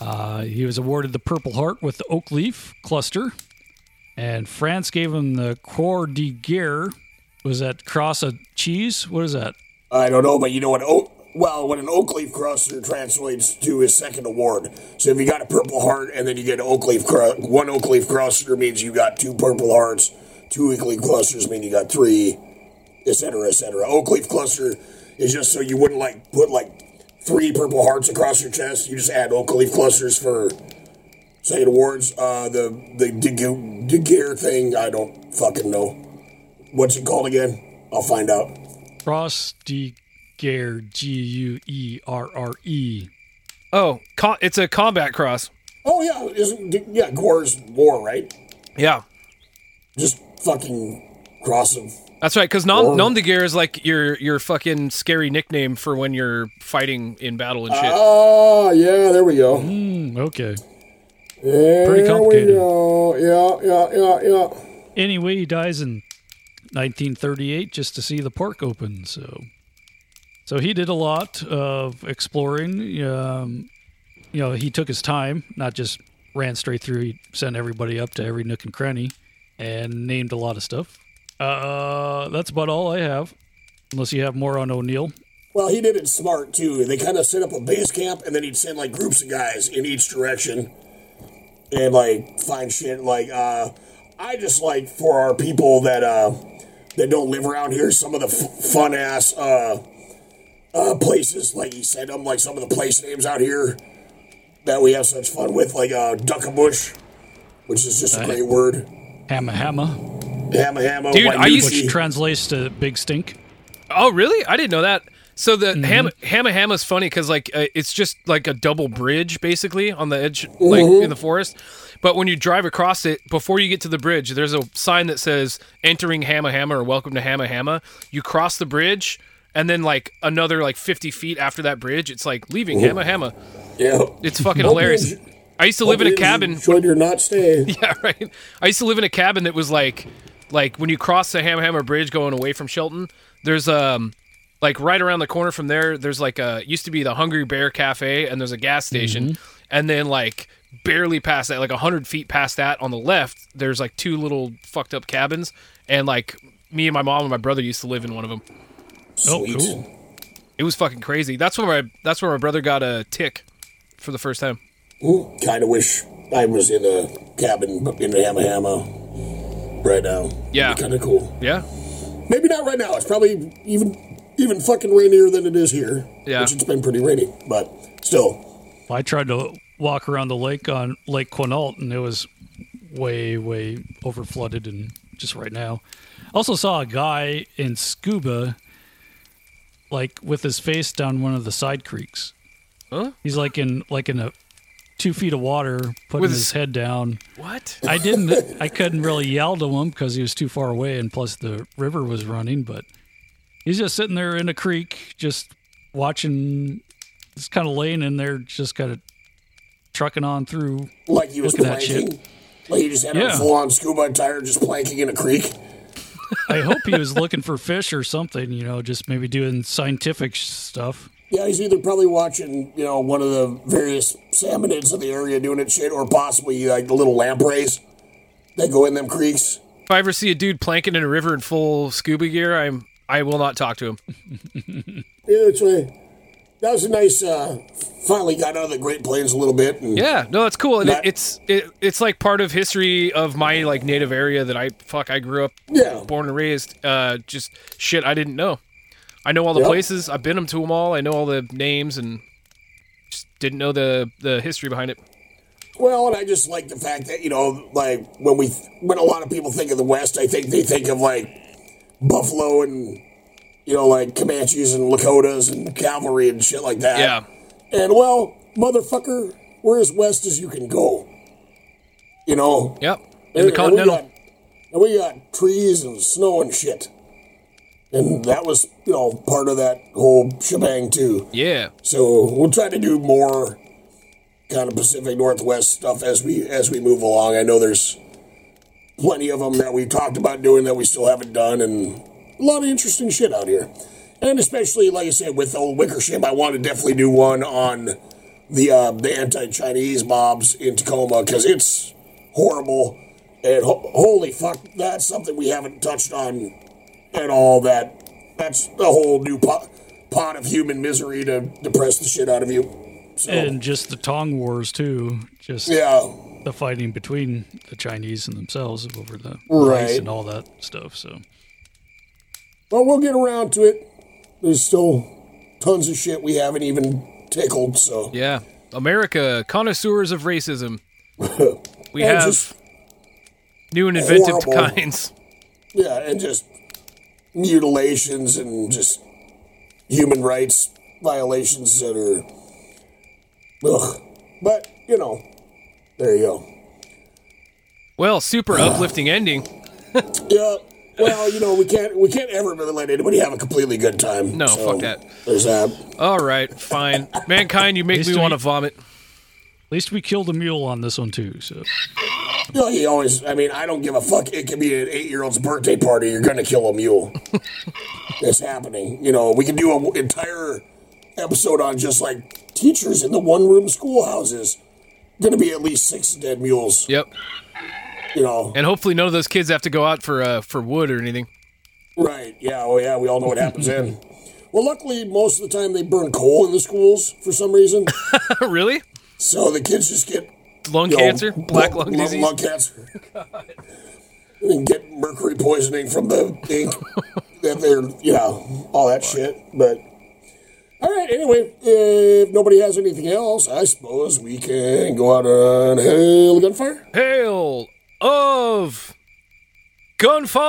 [SPEAKER 3] Uh, he was awarded the Purple Heart with the Oak Leaf Cluster. And France gave him the Croix de Guerre. Was that cross of cheese? What is that?
[SPEAKER 1] I don't know, but you know what? Oak, well, what an oak leaf crosser translates to his second award. So if you got a Purple Heart and then you get an oak leaf one oak leaf crosser means you got two Purple Hearts. Two oak leaf clusters mean you got three, etc., etc. Oak leaf cluster is just so you wouldn't like put like three Purple Hearts across your chest. You just add oak leaf clusters for second awards. Uh, the the De- De Gear thing, I don't fucking know. What's it called again? I'll find out.
[SPEAKER 3] Cross de Guerre, G U E R R E.
[SPEAKER 2] Oh, co- it's a combat cross.
[SPEAKER 1] Oh yeah, isn't yeah Gore's war right?
[SPEAKER 2] Yeah.
[SPEAKER 1] Just fucking cross of
[SPEAKER 2] That's right, because nom,
[SPEAKER 1] Or-
[SPEAKER 2] nom de guerre is like your your fucking scary nickname for when you're fighting in battle and shit.
[SPEAKER 1] Oh, yeah, there we go.
[SPEAKER 3] Mm, okay.
[SPEAKER 1] There
[SPEAKER 3] Pretty complicated.
[SPEAKER 1] we go. Yeah, yeah, yeah, yeah.
[SPEAKER 3] Anyway, he dies in 1938 just to see the park open. So, so he did a lot of exploring. Um, you know, he took his time, not just ran straight through. He sent everybody up to every nook and cranny, and named a lot of stuff. Uh, that's about all I have, unless you have more on O'Neill.
[SPEAKER 1] Well, he did it smart too. They kind of set up a base camp, and then he'd send like groups of guys in each direction, and like find shit. Like, uh, I just like for our people that uh that don't live around here, some of the f- fun ass uh uh places. Like he sent them like some of the place names out here that we have such fun with, like uh Duckabush, which is just a great word.
[SPEAKER 3] Hamma Hamma.
[SPEAKER 1] Hamma Hamma.
[SPEAKER 2] Dude,
[SPEAKER 1] White
[SPEAKER 2] I used-
[SPEAKER 1] Nuki.
[SPEAKER 3] Which translates to Big Stink.
[SPEAKER 2] Oh, really? I didn't know that. So the
[SPEAKER 3] Mm-hmm.
[SPEAKER 2] ham Hamma Hamma's funny because like uh, it's just like a double bridge basically on the edge, like
[SPEAKER 3] Mm-hmm.
[SPEAKER 2] in the forest. But when you drive across it, before you get to the bridge, there's a sign that says "Entering Hamma Hamma" or "Welcome to Hamma Hamma." You cross the bridge, and then like another like 50 feet after that bridge, it's like leaving
[SPEAKER 1] Ooh.
[SPEAKER 2] Hamma Hamma.
[SPEAKER 1] Yeah.
[SPEAKER 2] It's fucking
[SPEAKER 1] Hope
[SPEAKER 2] hilarious.
[SPEAKER 1] you-
[SPEAKER 2] I used to live in a
[SPEAKER 1] hope you
[SPEAKER 2] cabin.
[SPEAKER 1] Enjoyed your not stay.
[SPEAKER 2] Yeah, right. I used to live in a cabin that was like, like when you cross the Hamma Hamma Bridge going away from Shelton, there's um, like right around the corner from there, there's like a used to be the Hungry Bear Cafe, and there's a gas station, and then like barely past that, like a hundred feet past that on the left, there's like two little fucked up cabins, and like me and my mom and my brother used to live in one of them.
[SPEAKER 3] Oh, cool.
[SPEAKER 2] It was fucking crazy. That's where my that's where my brother got a tick for the first time.
[SPEAKER 1] Kind of wish I was in a cabin in the Hamma Hamma right now.
[SPEAKER 2] Yeah.
[SPEAKER 1] Kind of cool.
[SPEAKER 2] Yeah.
[SPEAKER 1] Maybe not right now. It's probably even even fucking rainier than it is here.
[SPEAKER 3] Yeah.
[SPEAKER 1] Which it's been pretty rainy, but still.
[SPEAKER 3] I tried to walk around the lake on Lake Quinault, and it was way, way over flooded, and just right now. Also saw a guy in scuba, like with his face down one of the side creeks.
[SPEAKER 2] Huh?
[SPEAKER 3] He's like in like in a two feet of water, putting
[SPEAKER 2] With
[SPEAKER 3] his
[SPEAKER 2] his-
[SPEAKER 3] head down.
[SPEAKER 2] What?
[SPEAKER 3] I didn't. I couldn't really yell to him because he was too far away, and plus the river was running. But he's just sitting there in a creek, just watching. Just kind of laying in there, just kind of trucking on through.
[SPEAKER 1] Like he was
[SPEAKER 3] looking at
[SPEAKER 1] planking.
[SPEAKER 3] shit.
[SPEAKER 1] Like he just had a full on scuba attire just planking in a creek.
[SPEAKER 3] I hope he was looking for fish or something. You know, just maybe doing scientific stuff.
[SPEAKER 1] Yeah, he's either probably watching, you know, one of the various salmonids of the area doing it shit, or possibly like the little lampreys that go in them creeks.
[SPEAKER 2] If I ever see a dude planking in a river in full scuba gear, I'm I will not talk to him.
[SPEAKER 1] Yeah, that's right. That was a nice. uh Finally got out of the Great Plains a little bit. And
[SPEAKER 2] Yeah, no, that's cool, and it, it's it, it's like part of history of my like native area that I fuck I grew up,
[SPEAKER 1] Yeah.
[SPEAKER 2] born and raised. Uh, just shit I didn't know. I know all the
[SPEAKER 1] Yep.
[SPEAKER 2] places. I've been them to them all. I know all the names and just didn't know the the history behind it.
[SPEAKER 1] Well, and I just like the fact that you know, like when we when a lot of people think of the West, I think they think of like buffalo and you know, like Comanches and Lakotas and cavalry and shit like that.
[SPEAKER 2] Yeah.
[SPEAKER 1] And well, motherfucker, we're as west as you can go. You know.
[SPEAKER 2] Yep. In
[SPEAKER 1] And-
[SPEAKER 2] the
[SPEAKER 1] and we
[SPEAKER 2] continental.
[SPEAKER 1] got- And we got trees and snow and shit. And that was, you know, part of that whole shebang too.
[SPEAKER 2] Yeah.
[SPEAKER 1] So we'll try to do more kind of Pacific Northwest stuff as we as we move along. I know there's plenty of them that we talked about doing that we still haven't done, and a lot of interesting shit out here. And especially, like I said, with the old Wickersham, I want to definitely do one on the uh, the anti-Chinese mobs in Tacoma because it's horrible. And ho- holy fuck, that's something we haven't touched on at all. That that's a whole new pot, pot of human misery to depress the shit out of you. So,
[SPEAKER 3] And just the Tong Wars too. Just
[SPEAKER 1] Yeah.
[SPEAKER 3] the fighting between the Chinese and themselves over the
[SPEAKER 1] Right.
[SPEAKER 3] rice and all that stuff. So
[SPEAKER 1] But we'll get around to it. There's still tons of shit we haven't even tickled. So
[SPEAKER 2] Yeah. America, connoisseurs of racism. We
[SPEAKER 1] And
[SPEAKER 2] have new and inventive
[SPEAKER 1] horrible.
[SPEAKER 2] kinds.
[SPEAKER 1] yeah, and just mutilations and just human rights violations that are. Ugh. But you know, there you go.
[SPEAKER 2] Well, super ah. uplifting ending.
[SPEAKER 1] Yeah. Well, you know, we can't we can't ever really let anybody have a completely good time.
[SPEAKER 2] No,
[SPEAKER 1] So,
[SPEAKER 2] fuck that.
[SPEAKER 1] There's that.
[SPEAKER 2] All right, fine. Mankind, you make
[SPEAKER 3] Least
[SPEAKER 2] me want to vomit.
[SPEAKER 3] At least we killed a mule on this one too. So
[SPEAKER 1] You know, he always. I mean, I don't give a fuck. It can be an eight-year-old's birthday party. You're gonna kill a mule. it's happening. You know, we can do an entire episode on just like teachers in the one-room schoolhouses. Gonna be at least six dead mules.
[SPEAKER 2] Yep.
[SPEAKER 1] You know.
[SPEAKER 2] And hopefully none of those kids have to go out for uh, for wood or anything.
[SPEAKER 1] Right. Yeah. Oh, yeah. We all know what happens then. Well, luckily, most of the time they burn coal in the schools for some reason.
[SPEAKER 2] really?
[SPEAKER 1] So the kids just get
[SPEAKER 2] Lung
[SPEAKER 1] you know,
[SPEAKER 2] cancer, black lung
[SPEAKER 1] lung,
[SPEAKER 2] disease.
[SPEAKER 1] lung cancer, and get mercury poisoning from the ink that they're, you know all that shit. But all right. Anyway, if nobody has anything else, I suppose we can go out on hail gunfire.
[SPEAKER 2] Hail of gunfire!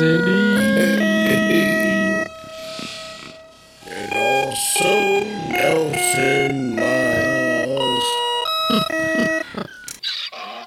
[SPEAKER 3] And also Nelson.